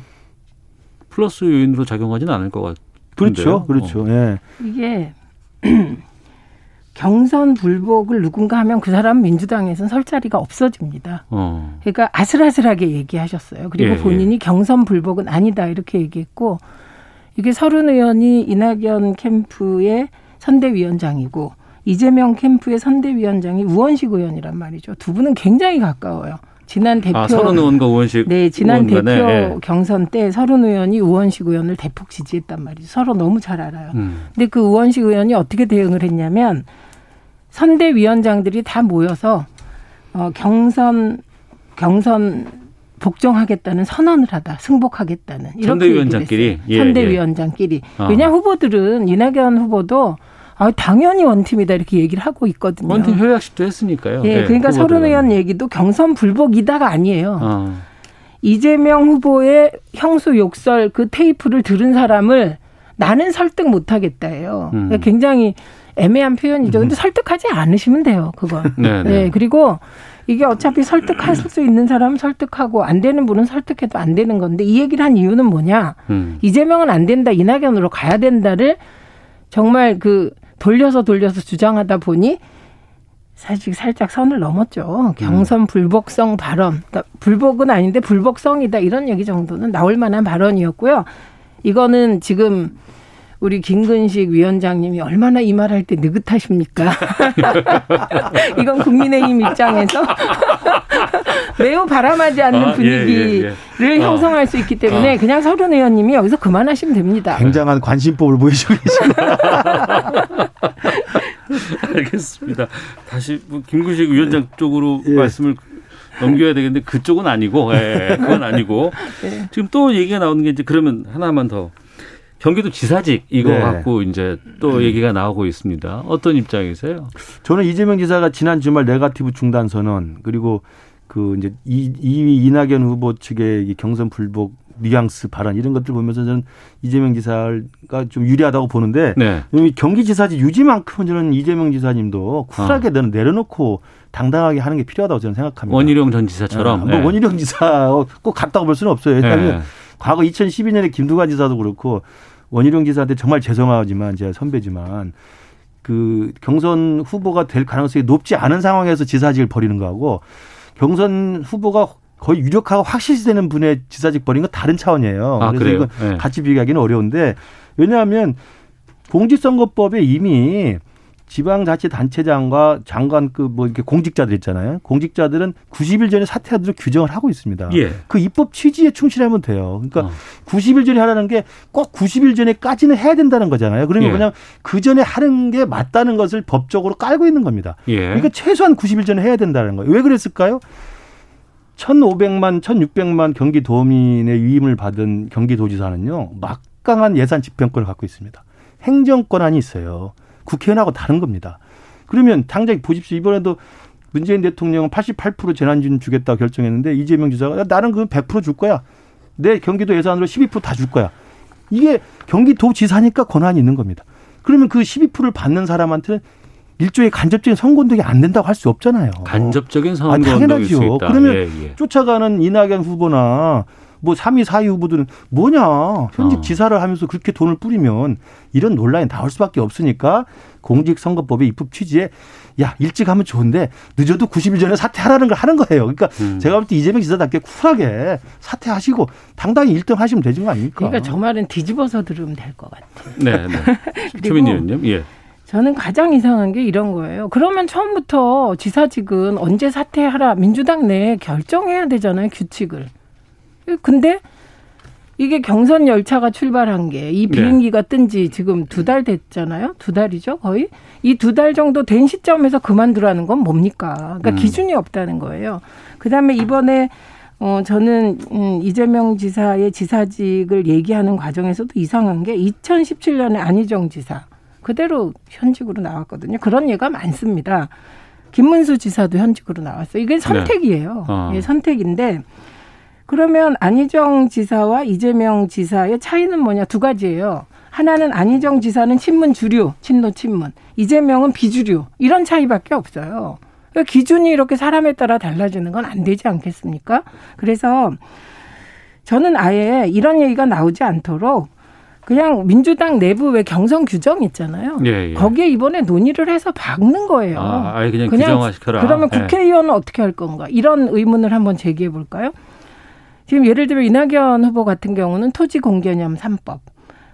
플러스 요인으로 작용하지는 않을 것 같아요. 그렇죠. 그렇죠. 어. 예. 이게 경선 불복을 누군가 하면 그 사람 민주당에서는 설 자리가 없어집니다. 어. 그러니까 아슬아슬하게 얘기하셨어요. 그리고 예, 예. 본인이 예. 경선 불복은 아니다 이렇게 얘기했고 이게 서른 의원이 이낙연 캠프의 선대위원장이고 이재명 캠프의 선대위원장이 우원식 의원이란 말이죠. 두 분은 굉장히 가까워요. 지난 대표 아, 서른 의원과 우원식 네 지난 대표 네. 경선 때 서른 의원이 우원식 의원을 대폭 지지했단 말이죠. 서로 너무 잘 알아요. 음. 근데 그 우원식 의원이 어떻게 대응을 했냐면 선대위원장들이 다 모여서 어, 경선 경선 복종하겠다는 선언을 하다 승복하겠다는 이렇게 선대위원장끼리 예, 선대위원장끼리 예. 왜냐 후보들은 이낙연 후보도 아, 당연히 원팀이다 이렇게 얘기를 하고 있거든요. 원팀 효약식도 했으니까요. 예, 네, 그러니까 서른 의원 얘기도 경선 불복이다가 아니에요. 어. 이재명 후보의 형수 욕설 그 테이프를 들은 사람을 나는 설득 못 하겠다예요. 음. 그러니까 굉장히 애매한 표현이죠. 근데 음. 설득하지 않으시면 돼요, 그건. 네, 네. 네, 그리고 이게 어차피 설득할 수 있는 사람은 설득하고 안 되는 분은 설득해도 안 되는 건데 이 얘기를 한 이유는 뭐냐? 음. 이재명은 안 된다, 이낙연으로 가야 된다를 정말 그 돌려서 돌려서 주장하다 보니 사실 살짝 선을 넘었죠. 경선 음. 불복성 발언. 그러니까 불복은 아닌데 불복성이다 이런 얘기 정도는 나올 만한 발언이었고요. 이거는 지금 우리 김근식 위원장님이 얼마나 이 말 할 때 느긋하십니까? 이건 국민의힘 입장에서 매우 바람하지 않는 아, 분위기를 예, 예, 예. 형성할 수 있기 때문에 아. 그냥 서른 의원님이 여기서 그만하시면 됩니다. 굉장한 관심법을 보여주고 계십니다. 알겠습니다. 다시 뭐 김근식 위원장 쪽으로 예. 말씀을 넘겨야 되겠는데 그쪽은 아니고, 예, 그건 아니고 예. 지금 또 얘기가 나오는 게 이제 그러면 하나만 더 경기도 지사직 이거 네. 갖고 이제 또 얘기가 나오고 있습니다. 어떤 입장이세요? 저는 이재명 지사가 지난 주말 네가티브 중단 선언 그리고 그 이제 이, 이 이낙연 후보 측의 경선 불복 뉘앙스 발언 이런 것들 보면서 저는 이재명 지사가 좀 유리하다고 보는데 네. 경기지사직 유지만큼은 저는 이재명 지사님도 쿨하게 어. 내려놓고 당당하게 하는 게 필요하다고 저는 생각합니다. 원희룡 전 지사처럼. 네. 뭐 네. 원희룡 지사 꼭 같다고 볼 수는 없어요. 왜냐하면 네. 과거 2012년에 김두관 지사도 그렇고 원희룡 지사한테 정말 죄송하지만 제가 선배지만 그 경선 후보가 될 가능성이 높지 않은 상황에서 지사직을 버리는 거하고 경선 후보가 거의 유력하고 확실시되는 분의 지사직 버린 건 다른 차원이에요. 아, 그래서 그래요? 이건 네. 같이 비교하기는 어려운데 왜냐하면 공직선거법에 이미 지방자치단체장과 장관급 뭐 이렇게 공직자들 있잖아요. 공직자들은 90일 전에 사퇴하도록 규정을 하고 있습니다. 예. 그 입법 취지에 충실하면 돼요. 그러니까 어. 90일 전에 하라는 게 꼭 90일 전에까지는 해야 된다는 거잖아요. 그러면 예. 그냥 그 전에 하는 게 맞다는 것을 법적으로 깔고 있는 겁니다. 예. 그러니까 최소한 90일 전에 해야 된다는 거예요. 왜 그랬을까요? 1,500만, 1,600만 경기도민의 위임을 받은 경기도지사는요. 막강한 예산 집행권을 갖고 있습니다. 행정 권한이 있어요. 국회의원하고 다른 겁니다. 그러면 당장 보십시오. 이번에도 문재인 대통령은 88% 재난지원 주겠다고 결정했는데 이재명 지사가 나는 그건 100%줄 거야. 내 경기도 예산으로 12%다 줄 거야. 이게 경기도 지사니까 권한이 있는 겁니다. 그러면 그 12%를 받는 사람한테는 일종의 간접적인 선거운동이 안 된다고 할 수 없잖아요. 간접적인 선거운동일 아, 당연하죠. 그러면 예, 예. 쫓아가는 이낙연 후보나 뭐 3위, 4위 후보들은 뭐냐. 현직 어. 지사를 하면서 그렇게 돈을 뿌리면 이런 논란이 나올 수밖에 없으니까 공직선거법의 입법 취지에 야 일찍 하면 좋은데 늦어도 90일 전에 사퇴하라는 걸 하는 거예요. 그러니까 음. 제가 볼 때 이재명 지사답게 쿨하게 사퇴하시고 당당히 1등 하시면 되는 거 아닙니까? 그러니까 저 말은 뒤집어서 들으면 될 것 같아요. 네, 네. 최민희 의원님, 예. 저는 가장 이상한 게 이런 거예요. 그러면 처음부터 지사직은 언제 사퇴하라 민주당 내에 결정해야 되잖아요 규칙을. 근데 이게 경선 열차가 출발한 게 이 비행기가 네. 뜬지 지금 두 달 됐잖아요. 두 달이죠, 거의. 이 두 달 정도 된 시점에서 그만두라는 건 뭡니까? 그러니까 음. 기준이 없다는 거예요. 그다음에 이번에 어 저는 음 이재명 지사의 지사직을 얘기하는 과정에서도 이상한 게 2017년에 안희정 지사 그대로 현직으로 나왔거든요. 그런 예가 많습니다. 김문수 지사도 현직으로 나왔어요. 이게 네. 선택이에요. 네. 어. 예, 선택인데 그러면 안희정 지사와 이재명 지사의 차이는 뭐냐 두 가지예요. 하나는 안희정 지사는 친문 주류, 친노 친문. 이재명은 비주류. 이런 차이밖에 없어요. 그러니까 기준이 이렇게 사람에 따라 달라지는 건 안 되지 않겠습니까? 그래서 저는 아예 이런 얘기가 나오지 않도록 그냥 민주당 내부 왜 경선 규정 있잖아요. 예, 예. 거기에 이번에 논의를 해서 박는 거예요. 아, 아예 그냥, 그냥 규정화시켜라. 그러면 예. 국회의원은 어떻게 할 건가? 이런 의문을 한번 제기해 볼까요? 지금 예를 들어 이낙연 후보 같은 경우는 토지 공개념 3법.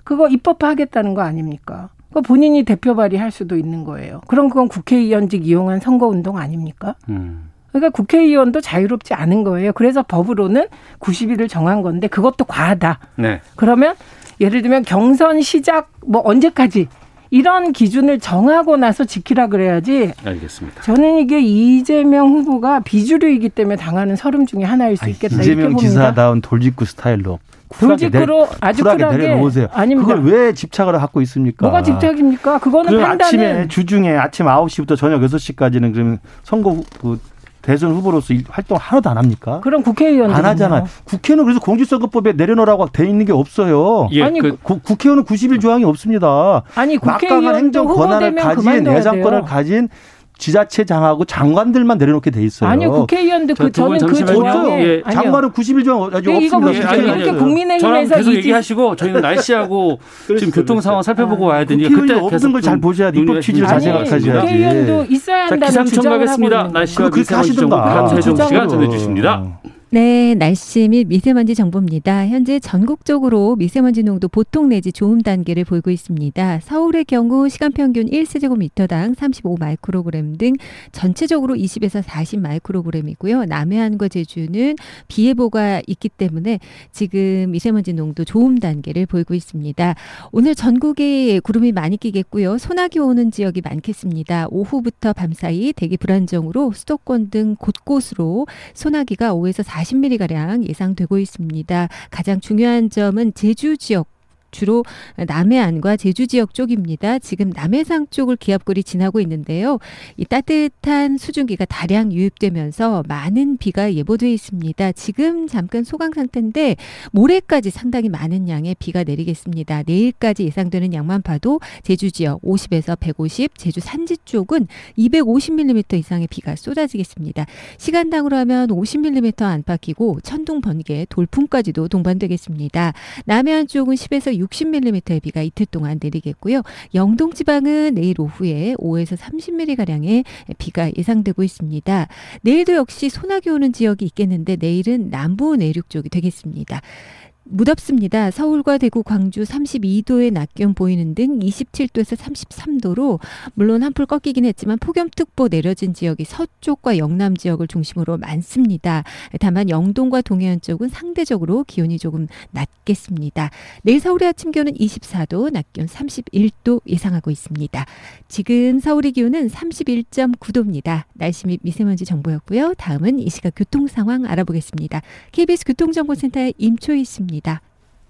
그거 입법화하겠다는 거 아닙니까? 그 본인이 대표 발의할 수도 있는 거예요. 그럼 그건 국회의원직 이용한 선거운동 아닙니까? 음. 그러니까 국회의원도 자유롭지 않은 거예요. 그래서 법으로는 90일을 정한 건데 그것도 과하다. 네. 그러면 예를 들면 경선 시작 뭐 언제까지 이런 기준을 정하고 나서 지키라 그래야지. 알겠습니다. 저는 이게 이재명 후보가 비주류이기 때문에 당하는 서름 중에 하나일 수 있겠다. 아니, 이재명 지사다운 돌직구 스타일로 돌직구로 아주 쿨하게 내려놓으세요. 아닙니다. 그걸 왜 집착을 갖고 있습니까? 뭐가 집착입니까? 그거는 판단은 아침에 주중에 아침 9시부터 저녁 6시까지는 그러면 선거 그 대선 후보로서 활동 하나도 안 합니까? 그럼 국회의원 안 하잖아요. 국회는 그래서 공직선거법에 내려놓으라고 돼 있는 게 없어요. 예, 아니 그, 국회의원은 90일 조항이 없습니다. 아니 국회의원 행정 권한을 가진 내장권을 가진 지자체 장하고 장관들만 내려놓게 돼 있어요. 아니요, 국회의원도 그 저는 그 조항에 예. 장관은 90일 조항 아직 없습니다. 예, 이렇게 국민의힘에서 계속 얘기하시고 저희는 날씨하고 지금 교통 상황 살펴보고 와야 되니까 그때 없는 걸 잘 보셔야 돼. 입법 취지를 잘 생각하셔야지. 국회의원도 있어야 한다는 기상청 가겠습니다. 날씨와 미세먼지 정보 한세종 씨가 전해주십니다. 네, 날씨 및 미세먼지 정보입니다. 현재 전국적으로 미세먼지 농도 보통 내지 좋음 단계를 보이고 있습니다. 서울의 경우 시간 평균 1세제곱미터당 35 마이크로그램 등 전체적으로 20에서 40 마이크로그램이고요. 남해안과 제주는 비 예보가 있기 때문에 지금 미세먼지 농도 좋음 단계를 보이고 있습니다. 오늘 전국에 구름이 많이 끼겠고요. 소나기 오는 지역이 많겠습니다. 오후부터 밤사이 대기 불안정으로 수도권 등 곳곳으로 소나기가 5에서 40 40mm가량 예상되고 있습니다. 가장 중요한 점은 제주 지역 주로 남해안과 제주 지역 쪽입니다. 지금 남해상 쪽을 기압골이 지나고 있는데요. 이 따뜻한 수증기가 다량 유입되면서 많은 비가 예보돼 있습니다. 지금 잠깐 소강 상태인데 모레까지 상당히 많은 양의 비가 내리겠습니다. 내일까지 예상되는 양만 봐도 제주 지역 50에서 150, 제주 산지 쪽은 250mm 이상의 비가 쏟아지겠습니다. 시간당으로 하면 50mm 안팎이고 천둥 번개, 돌풍까지도 동반되겠습니다. 남해안 쪽은 10에서 60mm의 비가 이틀 동안 내리겠고요. 영동 지방은 내일 오후에 5에서 30mm 가량의 비가 예상되고 있습니다. 내일도 역시 소나기 오는 지역이 있겠는데 내일은 남부 내륙 쪽이 되겠습니다. 무덥습니다. 서울과 대구, 광주 32도의 낮 기온 보이는 등 27도에서 33도로 물론 한풀 꺾이긴 했지만 폭염특보 내려진 지역이 서쪽과 영남 지역을 중심으로 많습니다. 다만 영동과 동해안 쪽은 상대적으로 기온이 조금 낮겠습니다. 내일 서울의 아침 기온은 24도, 낮 기온 31도 예상하고 있습니다. 지금 서울의 기온은 31.9도입니다. 날씨 및 미세먼지 정보였고요. 다음은 이 시각 교통 상황 알아보겠습니다. KBS 교통정보센터의 임초희 씨입니다. 있습니다.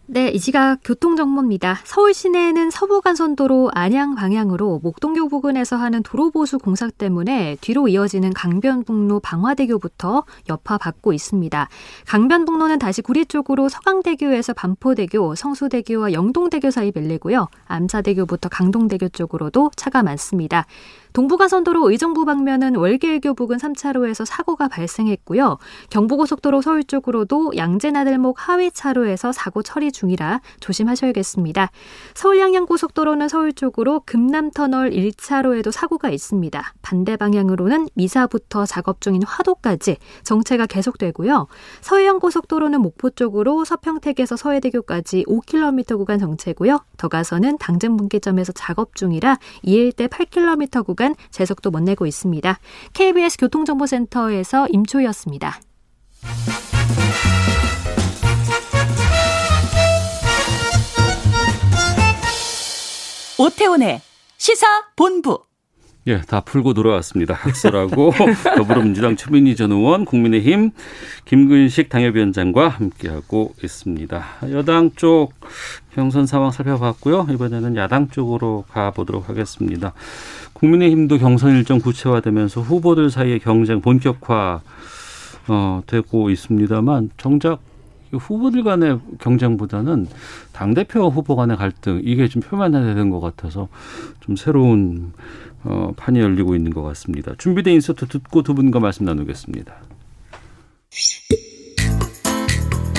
네, 이 시각 교통정보입니다. 서울 시내에는 서부간선도로 안양 방향으로 목동교 부근에서 하는 도로보수 공사 때문에 뒤로 이어지는 강변북로 방화대교부터 여파 받고 있습니다. 강변북로는 다시 구리 쪽으로 서강대교에서 반포대교, 성수대교와 영동대교 사이 밀리고요. 암사대교부터 강동대교 쪽으로도 차가 많습니다. 동부간선도로 의정부 방면은 월계일교 부근 3차로에서 사고가 발생했고요. 경부고속도로 서울 쪽으로도 양재나들목 하위 차로에서 사고 처리 중이라 조심하셔야겠습니다. 서울 양양고속도로는 서울 쪽으로 금남터널 1차로에도 사고가 있습니다. 반대 방향으로는 미사부터 작업 중인 화도까지 정체가 계속되고요. 서해안고속도로는 목포 쪽으로 서평택에서 서해대교까지 5km 구간 정체고요. 더 가서는 당진 분기점에서 작업 중이라 이 일대 8km 구간 제속도 못 내고 있습니다. KBS 교통정보센터에서 임초였습니다. 오태훈의 시사 본부. 예, 다 풀고 돌아왔습니다. 학설하고 더불어민주당 최민희 전 의원, 국민의힘 김근식 당협위원장과 함께하고 있습니다. 여당 쪽 경선 상황 살펴봤고요. 이번에는 야당 쪽으로 가보도록 하겠습니다. 국민의힘도 경선 일정 구체화되면서 후보들 사이의 경쟁 본격화 어, 되고 있습니다만 정작 후보들 간의 경쟁보다는 당 대표와 후보 간의 갈등 이게 좀 표면화되는 것 같아서 좀 새로운 어, 판이 열리고 있는 것 같습니다. 준비된 인서트 듣고 두 분과 말씀 나누겠습니다.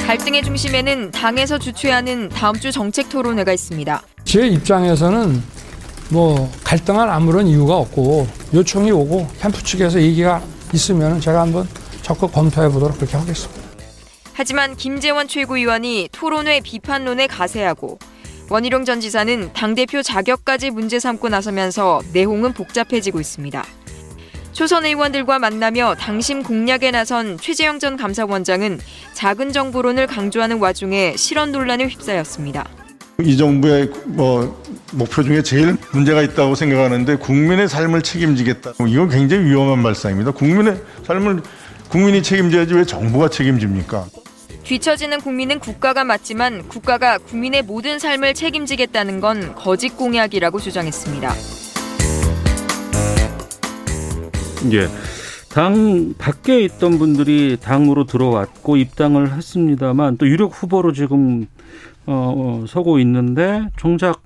갈등의 중심에는 당에서 주최하는 다음 주 정책 토론회가 있습니다. 제 입장에서는 뭐 갈등할 아무런 이유가 없고 요청이 오고 캠프 측에서 얘기가 있으면 제가 한번 적극 검토해 보도록 그렇게 하겠습니다. 하지만 김재원 최고위원이 토론회 비판론에 가세하고 원희룡 전 지사는 당대표 자격까지 문제 삼고 나서면서 내홍은 복잡해지고 있습니다. 초선 의원들과 만나며 당심 공략에 나선 최재형 전 감사원장은 작은 정부론을 강조하는 와중에 실언 논란에 휩싸였습니다. 이 정부의 뭐 목표 중에 제일 문제가 있다고 생각하는데 국민의 삶을 책임지겠다. 이건 굉장히 위험한 발상입니다. 국민의 삶을 국민이 책임져야지 왜 정부가 책임집니까? 뒤처지는 국민은 국가가 맞지만 국가가 국민의 모든 삶을 책임지겠다는 건 거짓 공약이라고 주장했습니다. 예. 당 밖에 있던 분들이 당으로 들어왔고 입당을 했습니다만 또 유력 후보로 지금 어, 어 서고 있는데 정작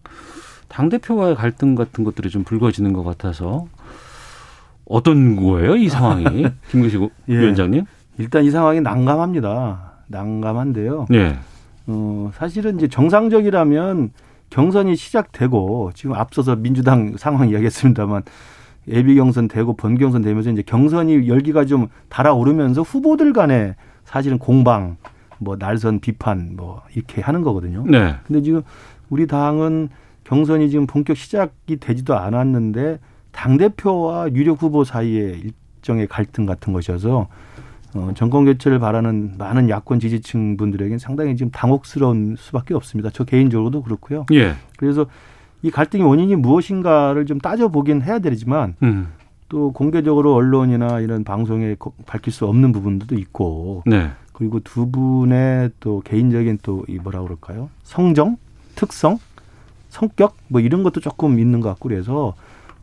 당 대표와의 갈등 같은 것들이 좀 불거지는 것 같아서 어떤 거예요 이 상황이 김근식 예. 위원장님? 일단 이 상황이 난감합니다. 난감한데요. 네. 어, 사실은 이제 정상적이라면 경선이 시작되고 지금 앞서서 민주당 상황 이야기했습니다만 예비 경선 되고 본 경선 되면서 이제 경선이 열기가 좀 달아오르면서 후보들 간에 사실은 공방 뭐 날선 비판 뭐 이렇게 하는 거거든요. 네. 근데 지금 우리 당은 경선이 지금 본격 시작이 되지도 않았는데 당 대표와 유력 후보 사이에 일정의 갈등 같은 것이어서 어, 정권 교체를 바라는 많은 야권 지지층 분들에게는 상당히 지금 당혹스러운 수밖에 없습니다. 저 개인적으로도 그렇고요. 예. 그래서 이 갈등의 원인이 무엇인가를 좀 따져보긴 해야 되지만 음. 또 공개적으로 언론이나 이런 방송에 밝힐 수 없는 부분들도 있고 네. 그리고 두 분의 또 개인적인 또 이 뭐라 그럴까요? 성정, 특성, 성격 뭐 이런 것도 조금 있는 것 같고 그래서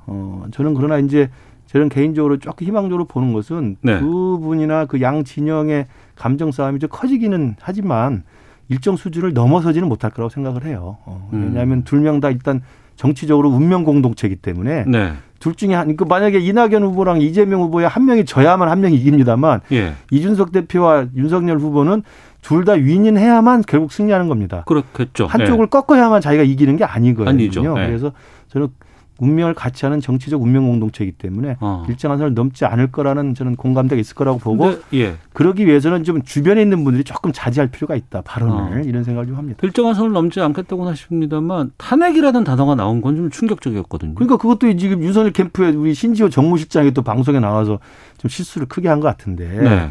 어 저는 그러나 이제 저는 개인적으로 조금 희망적으로 보는 것은 네. 두 분이나 그 양 진영의 감정 싸움이 좀 커지기는 하지만 일정 수준을 넘어서지는 못할 거라고 생각을 해요. 어, 음. 왜냐하면 둘명 다 일단 정치적으로 운명 공동체이기 때문에 네. 둘 중에 한, 그 만약에 이낙연 후보랑 이재명 후보의 한 명이 져야만 한 명이 이깁니다만 예. 이준석 대표와 윤석열 후보는 둘다 윈윈해야만 결국 승리하는 겁니다. 그렇겠죠. 한쪽을 네. 꺾어야만 자기가 이기는 게 아니거든요. 아니죠. 네. 그래서 저는 운명을 같이 하는 정치적 운명 공동체이기 때문에 어. 일정한 선을 넘지 않을 거라는 저는 공감대가 있을 거라고 보고 근데, 예. 그러기 위해서는 좀 주변에 있는 분들이 조금 자제할 필요가 있다 발언을 어. 이런 생각을 좀 합니다. 일정한 선을 넘지 않겠다고 하십니다만 탄핵이라는 단어가 나온 건 좀 충격적이었거든요. 그러니까 그것도 지금 윤석열 캠프에 우리 신지호 정무실장이 또 방송에 나와서 좀 실수를 크게 한 것 같은데 네.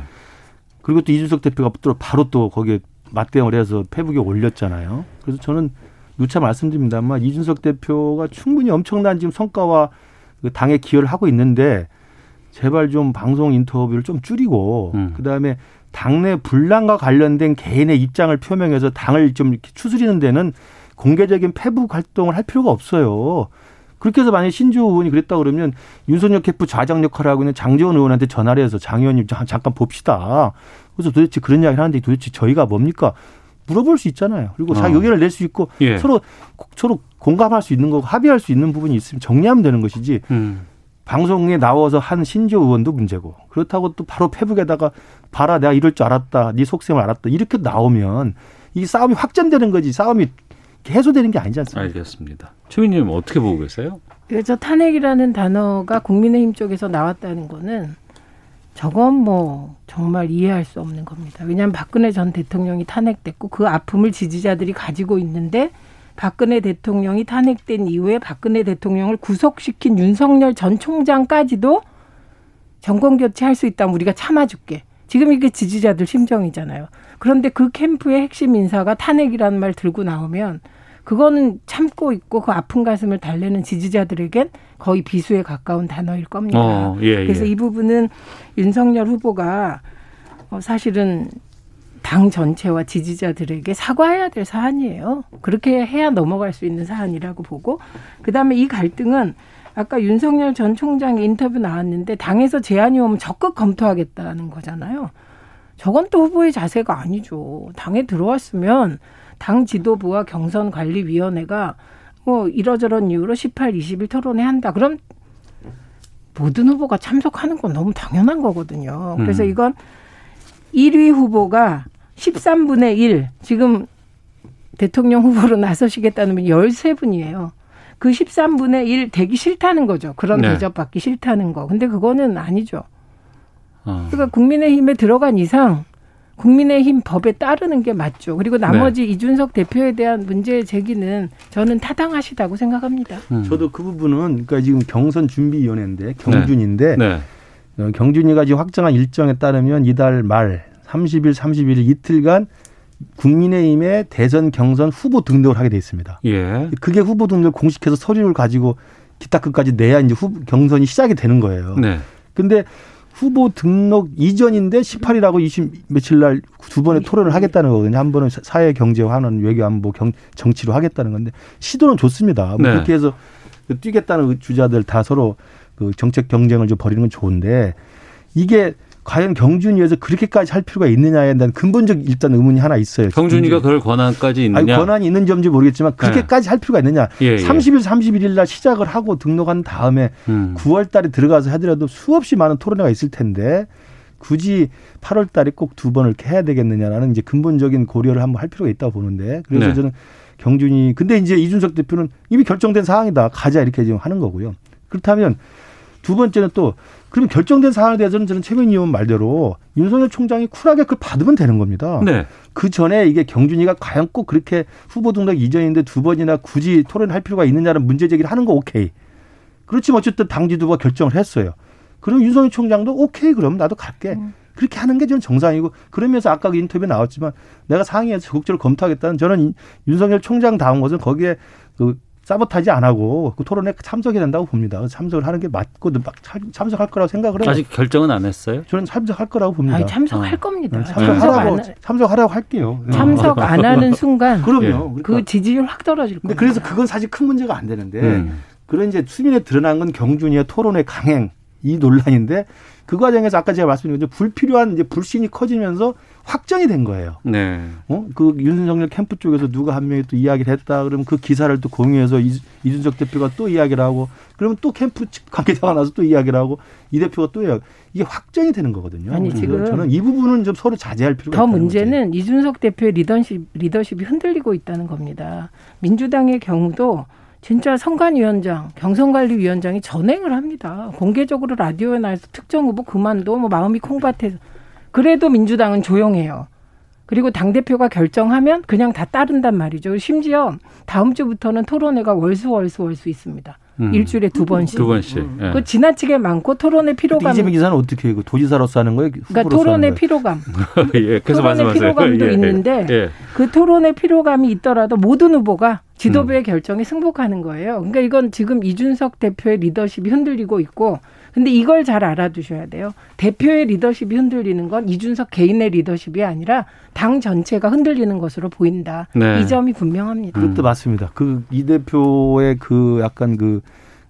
그리고 또 이준석 대표가 또 바로 또 거기에 맞대응을 해서 페북에 올렸잖아요. 그래서 저는 누차 말씀드립니다만 이준석 대표가 충분히 엄청난 지금 성과와 그 당에 기여를 하고 있는데 제발 좀 방송 인터뷰를 좀 줄이고 음. 그다음에 당내 분란과 관련된 개인의 입장을 표명해서 당을 좀 이렇게 추스리는 데는 공개적인 패북 활동을 할 필요가 없어요. 그렇게 해서 만약에 신주호 의원이 그랬다 그러면 윤석열 캠프 좌장 역할을 하고 있는 장재원 의원한테 전화를 해서 장 의원님 잠깐 봅시다. 그래서 도대체 그런 이야기를 하는데 도대체 저희가 뭡니까? 물어볼 수 있잖아요. 그리고 자기 어. 의견을 낼 수 있고 예. 서로 서로 공감할 수 있는 거고 합의할 수 있는 부분이 있으면 정리하면 되는 것이지. 음. 방송에 나와서 한 신조 의원도 문제고 그렇다고 또 바로 페북에다가 봐라 내가 이럴 줄 알았다 네 속셈을 알았다 이렇게 나오면 이 싸움이 확전되는 거지 싸움이 해소되는 게 아니지 않습니까? 알겠습니다. 최민님 어떻게 보고 계세요? 그래서 탄핵이라는 단어가 국민의힘 쪽에서 나왔다는 거는 저건 뭐 정말 이해할 수 없는 겁니다. 왜냐하면 박근혜 전 대통령이 탄핵됐고 그 아픔을 지지자들이 가지고 있는데 박근혜 대통령이 탄핵된 이후에 박근혜 대통령을 구속시킨 윤석열 전 총장까지도 정권 교체할 수 있다면 우리가 참아줄게. 지금 이게 지지자들 심정이잖아요. 그런데 그 캠프의 핵심 인사가 탄핵이라는 말 들고 나오면 그거는 참고 있고 그 아픈 가슴을 달래는 지지자들에겐 거의 비수에 가까운 단어일 겁니다. 어, 예, 예. 그래서 이 부분은 윤석열 후보가 어, 사실은 당 전체와 지지자들에게 사과해야 될 사안이에요. 그렇게 해야 넘어갈 수 있는 사안이라고 보고 그다음에 이 갈등은 아까 윤석열 전 총장의 인터뷰 나왔는데 당에서 제안이 오면 적극 검토하겠다는 거잖아요. 저건 또 후보의 자세가 아니죠. 당에 들어왔으면 당 지도부와 경선관리위원회가 뭐 이러저런 이유로 18, 20일 토론회 한다. 그럼 모든 후보가 참석하는 건 너무 당연한 거거든요. 그래서 음. 이건 1위 후보가 13분의 1 지금 대통령 후보로 나서시겠다는 분이 13분이에요. 그 13분의 1 되기 싫다는 거죠. 그런 네. 대접받기 싫다는 거. 근데 그거는 아니죠. 어. 그러니까 국민의힘에 들어간 이상 국민의힘 법에 따르는 게 맞죠. 그리고 나머지 네. 이준석 대표에 대한 문제 제기는 저는 타당하시다고 생각합니다. 음. 저도 그 부분은 그러니까 지금 경선 준비위원회인데 경준인데 네. 네. 어, 경준이가 지금 확정한 일정에 따르면 이달 말 30일, 31일 이틀간 국민의힘의 대선 경선 후보 등록을 하게 돼 있습니다. 예. 그게 후보 등록을 공식해서 서류를 가지고 기타 끝까지 내야 이제 후 경선이 시작이 되는 거예요. 네. 근데 후보 등록 이전인데 18일하고 20 며칠 날 두 번의 토론을 하겠다는 거거든요. 한 번은 사회 경제와 하는 외교 안보 경, 정치로 하겠다는 건데 시도는 좋습니다. 뭐 네. 그렇게 해서 그 뛰겠다는 주자들 다 서로 그 정책 경쟁을 좀 벌이는 건 좋은데 이게 과연 경준위에서 그렇게까지 할 필요가 있느냐에 대한 근본적 일단 의문이 하나 있어요. 경준위가 그럴 권한까지 있느냐? 아니, 권한이 있는 점인지 모르겠지만 그렇게까지 네. 할 필요가 있느냐? 예, 예. 30일, 31일 날 시작을 하고 등록한 다음에 음. 9월 달에 들어가서 하더라도 수없이 많은 토론회가 있을 텐데 굳이 8월 달에 꼭 두 번을 이렇게 해야 되겠느냐라는 이제 근본적인 고려를 한번 할 필요가 있다고 보는데 그래서 네. 저는 경준이 근데 이제 이준석 대표는 이미 결정된 사항이다 가자 이렇게 지금 하는 거고요. 그렇다면 두 번째는 또 그럼 결정된 사안에 대해서는 저는 최근 의원 말대로 윤석열 총장이 쿨하게 그걸 받으면 되는 겁니다. 네. 그 전에 이게 경준이가 과연 꼭 그렇게 후보 등록 이전인데 두 번이나 굳이 토론할 필요가 있느냐는 문제 제기를 하는 거 오케이. 그렇지만 어쨌든 당 지도부가 결정을 했어요. 그럼 윤석열 총장도 오케이 그럼 나도 갈게. 음. 그렇게 하는 게 저는 정상이고 그러면서 아까 그 인터뷰에 나왔지만 내가 상위에서 적극적으로 검토하겠다는 저는 윤석열 총장 다운 것은 거기에 그 사보타지 안 하고 그 토론에 참석해야 된다고 봅니다. 참석을 하는 게 맞고 막 참석할 거라고 생각을 해요. 아직 결정은 안 했어요? 저는 참석할 거라고 봅니다. 아니, 참석할 어. 겁니다. 네, 참석하라고 참석, 참석하라고 할게요. 네. 참석 안 하는 순간 그럼요. 예. 그러니까. 그 지지율 확 떨어질 겁니다. 그래서 그건 사실 큰 문제가 안 되는데 음. 그런 이제 수민에 드러난 건 경준이의 토론의 강행 이 논란인데 그 과정에서 아까 제가 말씀드린 것처럼 불필요한 이제 불신이 커지면서 확정이 된 거예요. 네. 어? 그 윤석열 캠프 쪽에서 누가 한 명이 또 이야기를 했다 그러면 그 기사를 또 공유해서 이준석 대표가 또 이야기를 하고 그러면 또 캠프 관계자가 나서 또 이야기를 하고 이 대표가 또 이야기. 이게 확정이 되는 거거든요. 아니 지금 저는 이 부분은 좀 서로 자제할 필요가 더 문제는 거지. 이준석 대표의 리더십 리더십이 흔들리고 있다는 겁니다. 민주당의 경우도 진짜 선관위원장, 경선관리위원장이 전행을 합니다. 공개적으로 라디오에 나와서 특정 후보 그만둬, 뭐 마음이 콩밭에서. 그래도 민주당은 조용해요. 그리고 당대표가 결정하면 그냥 다 따른단 말이죠. 심지어 다음 주부터는 토론회가 월수 월수 월수 있습니다. 음. 일주일에 두 번씩. 두 번씩. 음. 예. 그 지나치게 많고 토론의 피로감. 이재명 기사는 어떻게 해요? 도지사로서 하는 거예요? 그러니까 토론의 피로감. 예, 계속 토론의 말씀하세요. 피로감도 예, 예, 있는데 예. 그 토론의 피로감이 있더라도 모든 후보가 지도부의 음. 결정에 승복하는 거예요. 그러니까 이건 지금 이준석 대표의 리더십이 흔들리고 있고 근데 이걸 잘 알아두셔야 돼요. 대표의 리더십이 흔들리는 건 이준석 개인의 리더십이 아니라 당 전체가 흔들리는 것으로 보인다. 네. 이 점이 분명합니다. 그것도 맞습니다. 그 이 대표의 그 약간 그,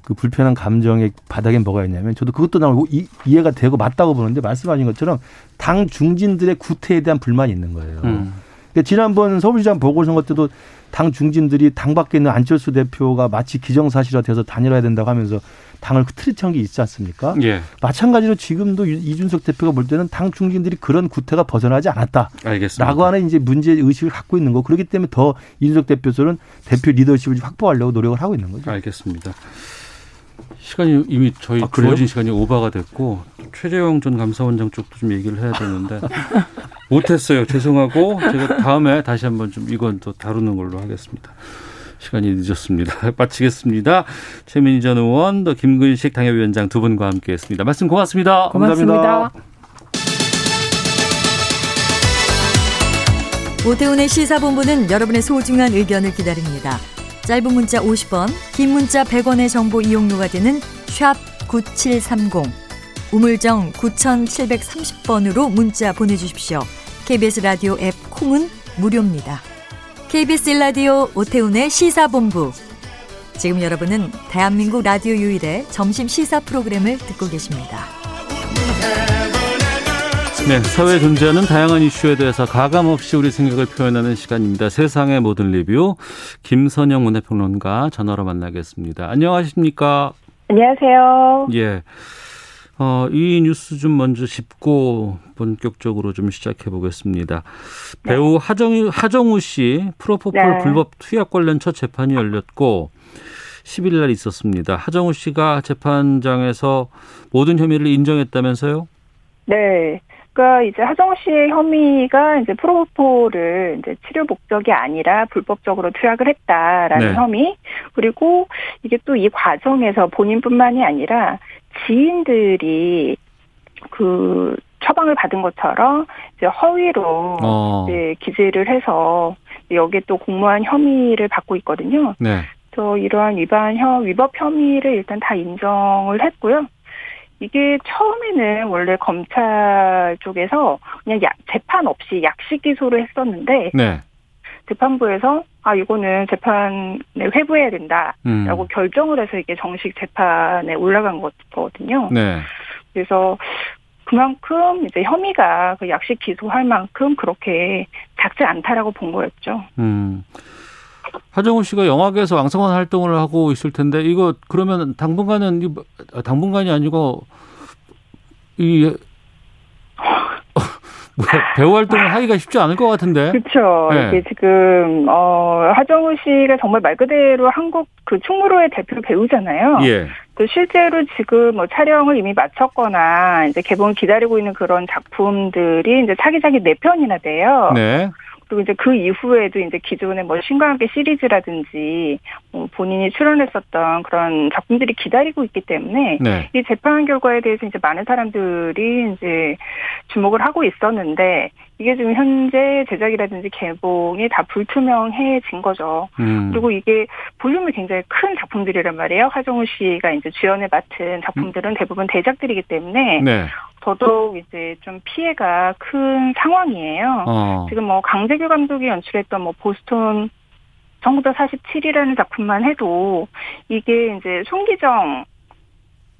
그 불편한 감정의 바닥에 뭐가 있냐면 저도 그것도 나오고 이, 이해가 되고 맞다고 보는데 말씀하신 것처럼 당 중진들의 구태에 대한 불만이 있는 거예요. 음. 그러니까 지난번 서울시장 보궐선거 때도 당 중진들이 당 밖에 있는 안철수 대표가 마치 기정사실화 돼서 다녀야 된다고 하면서 당을 흐트리친 게 있지 않습니까? 예. 마찬가지로 지금도 이준석 대표가 볼 때는 당 중진들이 그런 구태가 벗어나지 않았다. 알겠습니다. 라고 하는 이제 문제 의식을 갖고 있는 거. 그렇기 때문에 더 이준석 대표는 대표 리더십을 확보하려고 노력을 하고 있는 거죠. 알겠습니다. 시간이 이미 저희 아, 주어진 시간이 오버가 됐고 최재형 전 감사원장 쪽도 좀 얘기를 해야 되는데 못했어요. 죄송하고 제가 다음에 다시 한번 좀 이건 또 다루는 걸로 하겠습니다. 시간이 늦었습니다. 마치겠습니다. 최민희 전 의원, 또 김근식 당협위원장 두 분과 함께했습니다. 말씀 고맙습니다. 고맙습니다. 감사합니다. 오태훈의 시사본부는 여러분의 소중한 의견을 기다립니다. 짧은 문자 50원, 긴 문자 100원의 정보 이용료가 되는 샵 9730, 우물정 9730번으로 문자 보내주십시오. KBS 라디오 앱 콩은 무료입니다. KBS 라디오 오태훈의 시사본부. 지금 여러분은 대한민국 라디오 유일의 점심 시사 프로그램을 듣고 계십니다. 네, 사회에 존재하는 다양한 이슈에 대해서 가감 없이 우리 생각을 표현하는 시간입니다. 세상의 모든 리뷰 김선영 문화평론가 전화로 만나겠습니다. 안녕하십니까? 안녕하세요. 예. 어, 이 뉴스 좀 먼저 짚고 본격적으로 좀 시작해 보겠습니다. 네. 배우 하정 하정우 씨 프로포폴 네. 불법 투약 관련 첫 재판이 열렸고 10일 날 있었습니다. 하정우 씨가 재판장에서 모든 혐의를 인정했다면서요? 네. 그러니까 이제 하정우 씨의 혐의가 이제 프로포폴을 이제 치료 목적이 아니라 불법적으로 투약을 했다라는 네. 혐의 그리고 이게 또 이 과정에서 본인뿐만이 아니라 지인들이 그 처방을 받은 것처럼 이제 허위로 어. 이제 기재를 해서 여기에 또 공무원 혐의를 받고 있거든요. 네. 또 이러한 위반 혐 위법 혐의를 일단 다 인정을 했고요. 이게 처음에는 원래 검찰 쪽에서 그냥 야, 재판 없이 약식 기소를 했었는데 네. 재판부에서 아 이거는 재판에 회부해야 된다라고 음. 결정을 해서 이게 정식 재판에 올라간 거거든요. 네. 그래서 그만큼 이제 혐의가 그 약식 기소할 만큼 그렇게 작지 않다라고 본 거였죠. 음. 하정우 씨가 영화계에서 왕성한 활동을 하고 있을 텐데 이거 그러면 당분간은 당분간이 아니고 이 뭐 배우 활동을 하기가 쉽지 않을 것 같은데. 그렇죠. 네. 이게 지금 어 하정우 씨가 정말 말 그대로 한국 그 충무로의 대표 배우잖아요. 예. 또 실제로 지금 뭐 촬영을 이미 마쳤거나 이제 개봉을 기다리고 있는 그런 작품들이 이제 차기작이 네 편이나 돼요. 네. 그리고 이제 그 이후에도 이제 기존의 뭐 신과 함께 시리즈라든지 뭐 본인이 출연했었던 그런 작품들이 기다리고 있기 때문에 네. 이 재판 결과에 대해서 이제 많은 사람들이 이제 주목을 하고 있었는데 이게 지금 현재 제작이라든지 개봉이 다 불투명해진 거죠. 음. 그리고 이게 볼륨이 굉장히 큰 작품들이란 말이에요. 하정우 씨가 이제 주연을 맡은 작품들은 음. 대부분 대작들이기 때문에 네. 더더욱 이제 좀 피해가 큰 상황이에요. 어. 지금 뭐 강재규 감독이 연출했던 뭐 보스톤 1947이라는 작품만 해도 이게 이제 송기정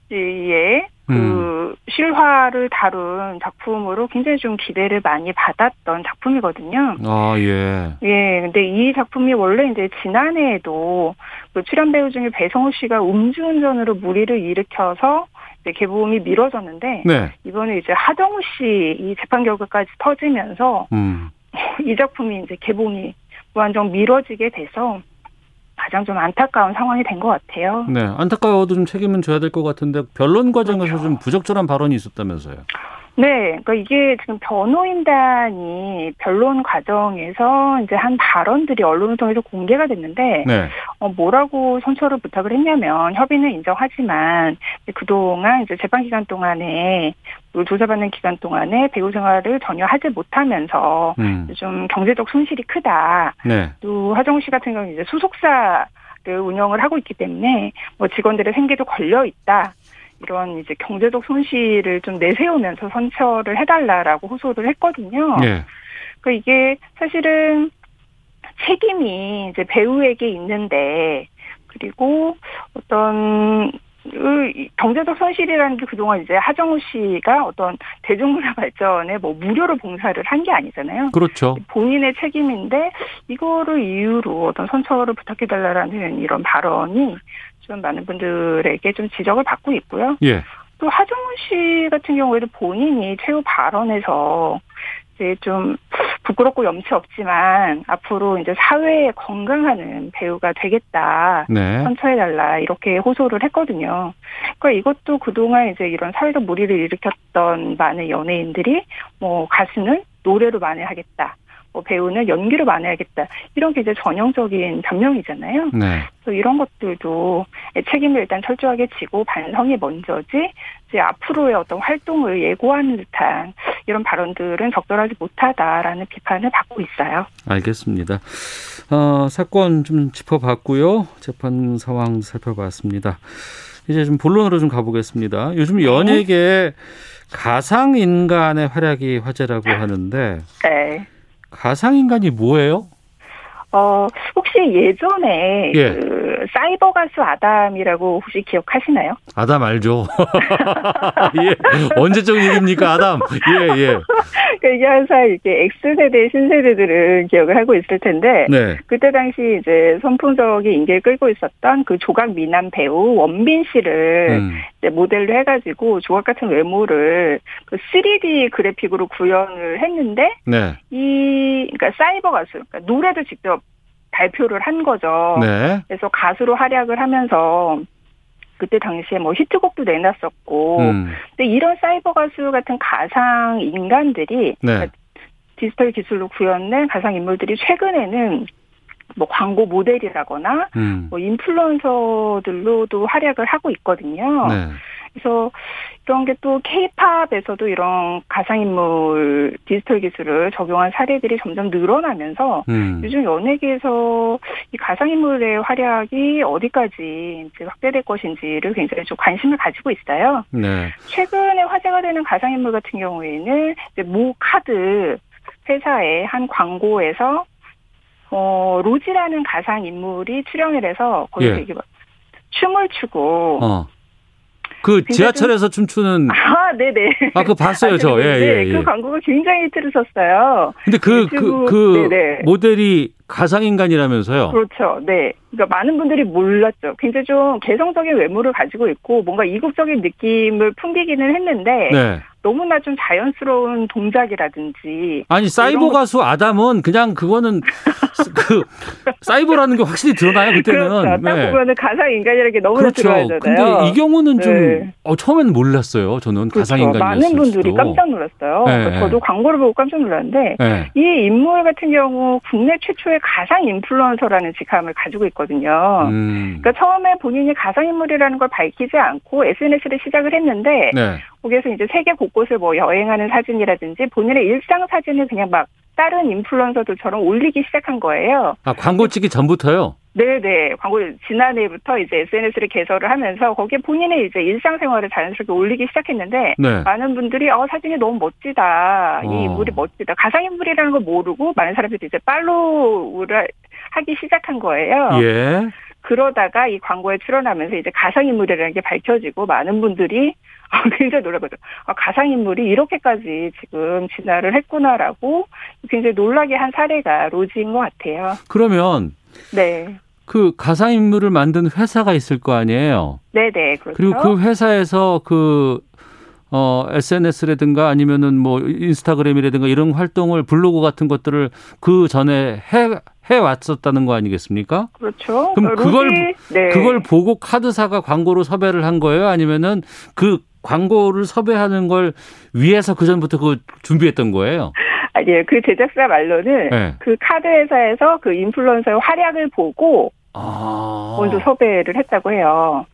씨의 그 음. 실화를 다룬 작품으로 굉장히 좀 기대를 많이 받았던 작품이거든요. 아, 예. 예, 근데 이 작품이 원래 이제 지난해에도 그 출연 배우 중에 배성우 씨가 음주운전으로 무리를 일으켜서 이제 개봉이 미뤄졌는데 네. 이번에 이제 하정우 씨 이 재판 결과까지 터지면서 음. 이 작품이 이제 개봉이 완전 미뤄지게 돼서 가장 좀 안타까운 상황이 된 것 같아요. 네, 안타까워도 좀 책임은 져야 될 것 같은데 변론 과정에서 그렇죠. 좀 부적절한 발언이 있었다면서요. 네, 그러니까 이게 지금 변호인단이 변론 과정에서 이제 한 발언들이 언론을 통해서 공개가 됐는데, 네. 어, 뭐라고 선처를 부탁을 했냐면 협의는 인정하지만 그동안 이제 재판 기간 동안에 조사받는 기간 동안에 배우 생활을 전혀 하지 못하면서 음. 좀 경제적 손실이 크다. 네. 또 하정우 씨 같은 경우는 이제 소속사를 운영을 하고 있기 때문에 뭐 직원들의 생계도 걸려 있다. 이런 이제 경제적 손실을 좀 내세우면서 선처를 해달라라고 호소를 했거든요. 네. 그 이게 사실은 책임이 이제 배우에게 있는데 그리고 어떤 경제적 손실이라는 게 그동안 이제 하정우 씨가 어떤 대중문화 발전에 뭐 무료로 봉사를 한 게 아니잖아요. 그렇죠. 본인의 책임인데 이거를 이유로 어떤 선처를 부탁해달라는 이런 발언이 좀 많은 분들에게 좀 지적을 받고 있고요. 예. 또 하정우 씨 같은 경우에도 본인이 최후 발언에서 이제 좀 부끄럽고 염치 없지만 앞으로 이제 사회에 건강하는 배우가 되겠다. 네. 선처해달라. 이렇게 호소를 했거든요. 그러니까 이것도 그동안 이제 이런 사회적 무리를 일으켰던 많은 연예인들이 뭐 가수는 노래로 만회하겠다. 뭐 배우는 연기를 만회하겠다. 이런 게 이제 전형적인 변명이잖아요. 네. 그래서 이런 것들도 책임을 일단 철저하게 지고 반성이 먼저지 이제 앞으로의 어떤 활동을 예고하는 듯한 이런 발언들은 적절하지 못하다라는 비판을 받고 있어요. 알겠습니다. 어, 사건 좀 짚어봤고요. 재판 상황 살펴봤습니다. 이제 좀 본론으로 좀 가보겠습니다. 요즘 연예계 가상 인간의 활약이 화제라고 하는데 네. 가상인간이 뭐예요? 어, 혹시 예전에 예. 그 사이버 가수 아담이라고 혹시 기억하시나요? 아담 알죠. 예. 언제적 일입니까, 아담? 예, 예. 그러니까 이게 항상 이렇게 X세대, 신세대들은 기억을 하고 있을 텐데, 네. 그때 당시 이제 선풍적인 인기를 끌고 있었던 그 조각 미남 배우 원빈 씨를 음. 이제 모델로 해가지고 조각 같은 외모를 그 3D 그래픽으로 구현을 했는데, 네. 이, 그러니까 사이버 가수, 그러니까 노래도 직접 발표를 한 거죠. 네. 그래서 가수로 활약을 하면서 그때 당시에 뭐 히트곡도 내놨었고, 음. 근데 이런 사이버 가수 같은 가상 인간들이 네. 디지털 기술로 구현된 가상 인물들이 최근에는 뭐 광고 모델이라거나 음. 뭐 인플루언서들로도 활약을 하고 있거든요. 네. 그래서 이런 게 또 케이팝에서도 이런 가상인물 디지털 기술을 적용한 사례들이 점점 늘어나면서 음. 요즘 연예계에서 이 가상인물의 활약이 어디까지 이제 확대될 것인지를 굉장히 좀 관심을 가지고 있어요. 네. 최근에 화제가 되는 가상인물 같은 경우에는 이제 모 카드 회사의 한 광고에서 어, 로지라는 가상 인물이 출연을 해서 거기서 예. 이게 춤을 추고 어. 그 지하철에서 춤추는 아, 네네. 아, 그거 봤어요, 저. 예, 네, 예, 예. 그 광고가 굉장히 었어요 근데 그, 그, 그 모델이 가상 인간이라면서요? 그렇죠. 네. 그러니까 많은 분들이 몰랐죠. 굉장히 좀 개성적인 외모를 가지고 있고 뭔가 이국적인 느낌을 풍기기는 했는데 네. 너무나 좀 자연스러운 동작이라든지 아니 사이버 가수 아담은 그냥 그거는 그 사이버라는 게 확실히 드러나요 그때는 그렇죠. 딱 네. 보면은 가상 인간이라는 게 너무나 그렇죠. 드러나잖아요. 근데 이 경우는 좀 네. 어, 처음에는 몰랐어요. 저는 그렇죠. 가상 인간이었어요. 많은 분들이 깜짝 놀랐어요. 네. 저도 광고를 보고 깜짝 놀랐는데 네. 이 인물 같은 경우 국내 최초의 가상 인플루언서라는 직함을 가지고 있거든요. 음. 그러니까 처음에 본인이 가상 인물이라는 걸 밝히지 않고 SNS를 시작을 했는데 네. 거기에서 이제 세계 곳곳을 뭐 여행하는 사진이라든지 본인의 일상 사진을 그냥 막 다른 인플루언서들처럼 올리기 시작한 거예요. 아 광고 찍기 전부터요? 네네 광고 지난해부터 이제 SNS를 개설을 하면서 거기에 본인의 이제 일상생활을 자연스럽게 올리기 시작했는데 네. 많은 분들이 어 사진이 너무 멋지다 이 어. 인물이 멋지다 가상인물이라는 걸 모르고 많은 사람들이 이제 팔로우를 하기 시작한 거예요. 예. 그러다가 이 광고에 출연하면서 이제 가상인물이라는 게 밝혀지고 많은 분들이 굉장히 놀라거든요. 아, 가상인물이 이렇게까지 지금 진화를 했구나라고 굉장히 놀라게 한 사례가 로지인 것 같아요. 그러면 네. 그 가상인물을 만든 회사가 있을 거 아니에요? 네네, 그렇죠. 그리고 그 회사에서 그 어, SNS라든가 아니면은 뭐 인스타그램이라든가 이런 활동을 블로그 같은 것들을 그 전에 해, 해 왔었다는 거 아니겠습니까? 그렇죠. 그럼 그걸 네. 그걸 보고 카드사가 광고로 섭외를 한 거예요? 아니면은 그 광고를 섭외하는 걸 위해서 그 전부터 그 준비했던 거예요? 아니에요. 그 제작사 말로는 네. 그 카드 회사에서 그 인플루언서의 활약을 보고 아. 먼저 섭외를 했다고 해요.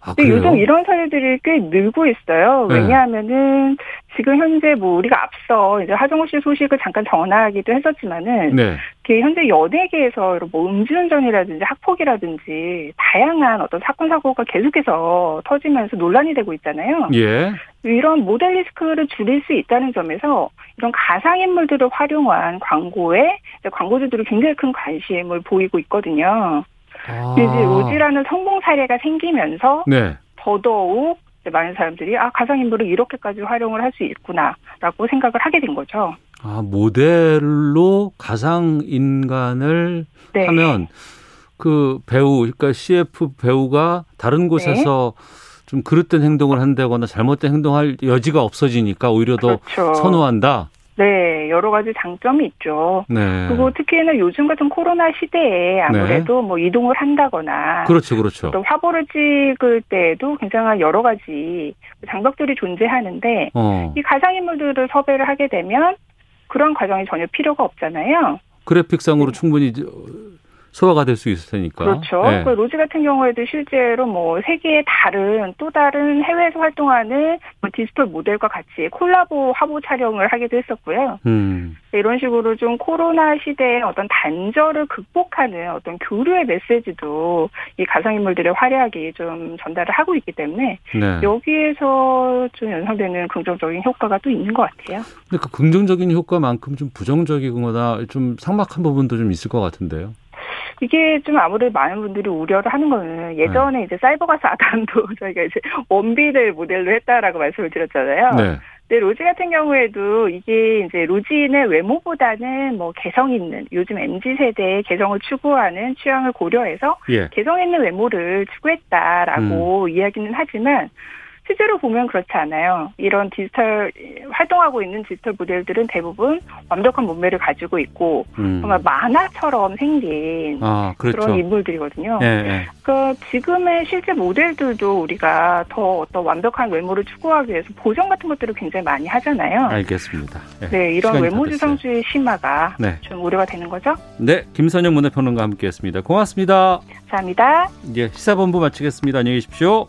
아, 근데 요즘 이런 사례들이 꽤 늘고 있어요. 네. 왜냐하면은 지금 현재 뭐 우리가 앞서 이제 하정우 씨 소식을 잠깐 전하기도 했었지만은 네. 그 현재 연예계에서 뭐 음주운전이라든지 학폭이라든지 다양한 어떤 사건 사고가 계속해서 터지면서 논란이 되고 있잖아요. 예. 이런 모델 리스크를 줄일 수 있다는 점에서 이런 가상 인물들을 활용한 광고에 광고주들이 굉장히 큰 관심을 보이고 있거든요. 아. 이제 로지라는 성공 사례가 생기면서 네. 더더욱 많은 사람들이 아 가상인물을 이렇게까지 활용을 할 수 있구나라고 생각을 하게 된 거죠. 아 모델로 가상 인간을 네. 하면 그 배우 그러니까 CF 배우가 다른 곳에서 네. 좀 그릇된 행동을 한다거나 잘못된 행동할 여지가 없어지니까 오히려 더 그렇죠. 선호한다. 네, 여러 가지 장점이 있죠. 네. 그리고 특히나 요즘 같은 코로나 시대에 아무래도 네. 뭐 이동을 한다거나. 그렇죠, 그렇죠. 또 화보를 찍을 때에도 굉장히 여러 가지 장벽들이 존재하는데, 어. 이 가상인물들을 섭외를 하게 되면 그런 과정이 전혀 필요가 없잖아요. 그래픽상으로 네. 충분히 소화가 될 수 있을 테니까. 그렇죠. 네. 그 로지 같은 경우에도 실제로 뭐 세계의 다른 또 다른 해외에서 활동하는 뭐 디지털 모델과 같이 콜라보 화보 촬영을 하기도 했었고요. 음. 이런 식으로 좀 코로나 시대의 어떤 단절을 극복하는 어떤 교류의 메시지도 이 가상인물들의 화려하게 좀 전달을 하고 있기 때문에 네. 여기에서 좀 연상되는 긍정적인 효과가 또 있는 것 같아요. 근데 그 긍정적인 효과만큼 좀 부정적이거나 좀 상막한 부분도 좀 있을 것 같은데요. 이게 좀 아무래도 많은 분들이 우려를 하는 거는 예전에 네. 이제 사이버가스 아담도 저희가 이제 원비를 모델로 했다라고 말씀을 드렸잖아요. 네. 근데 로지 같은 경우에도 이게 이제 로지는 외모보다는 뭐 개성 있는 요즘 mz 세대의 개성을 추구하는 취향을 고려해서 예. 개성 있는 외모를 추구했다라고 음. 이야기는 하지만 실제로 보면 그렇지 않아요. 이런 디지털 활동하고 있는 디지털 모델들은 대부분 완벽한 몸매를 가지고 있고 음. 정말 만화처럼 생긴 아, 그렇죠. 그런 인물들이거든요. 예, 예. 그러니까 지금의 실제 모델들도 우리가 더 어떤 완벽한 외모를 추구하기 위해서 보정 같은 것들을 굉장히 많이 하잖아요. 알겠습니다. 예. 네, 이런 외모지상주의 심화가 네. 좀 우려가 되는 거죠. 네, 김선영 문화평론가 함께했습니다. 고맙습니다. 감사합니다. 예, 시사본부 마치겠습니다. 안녕히 계십시오.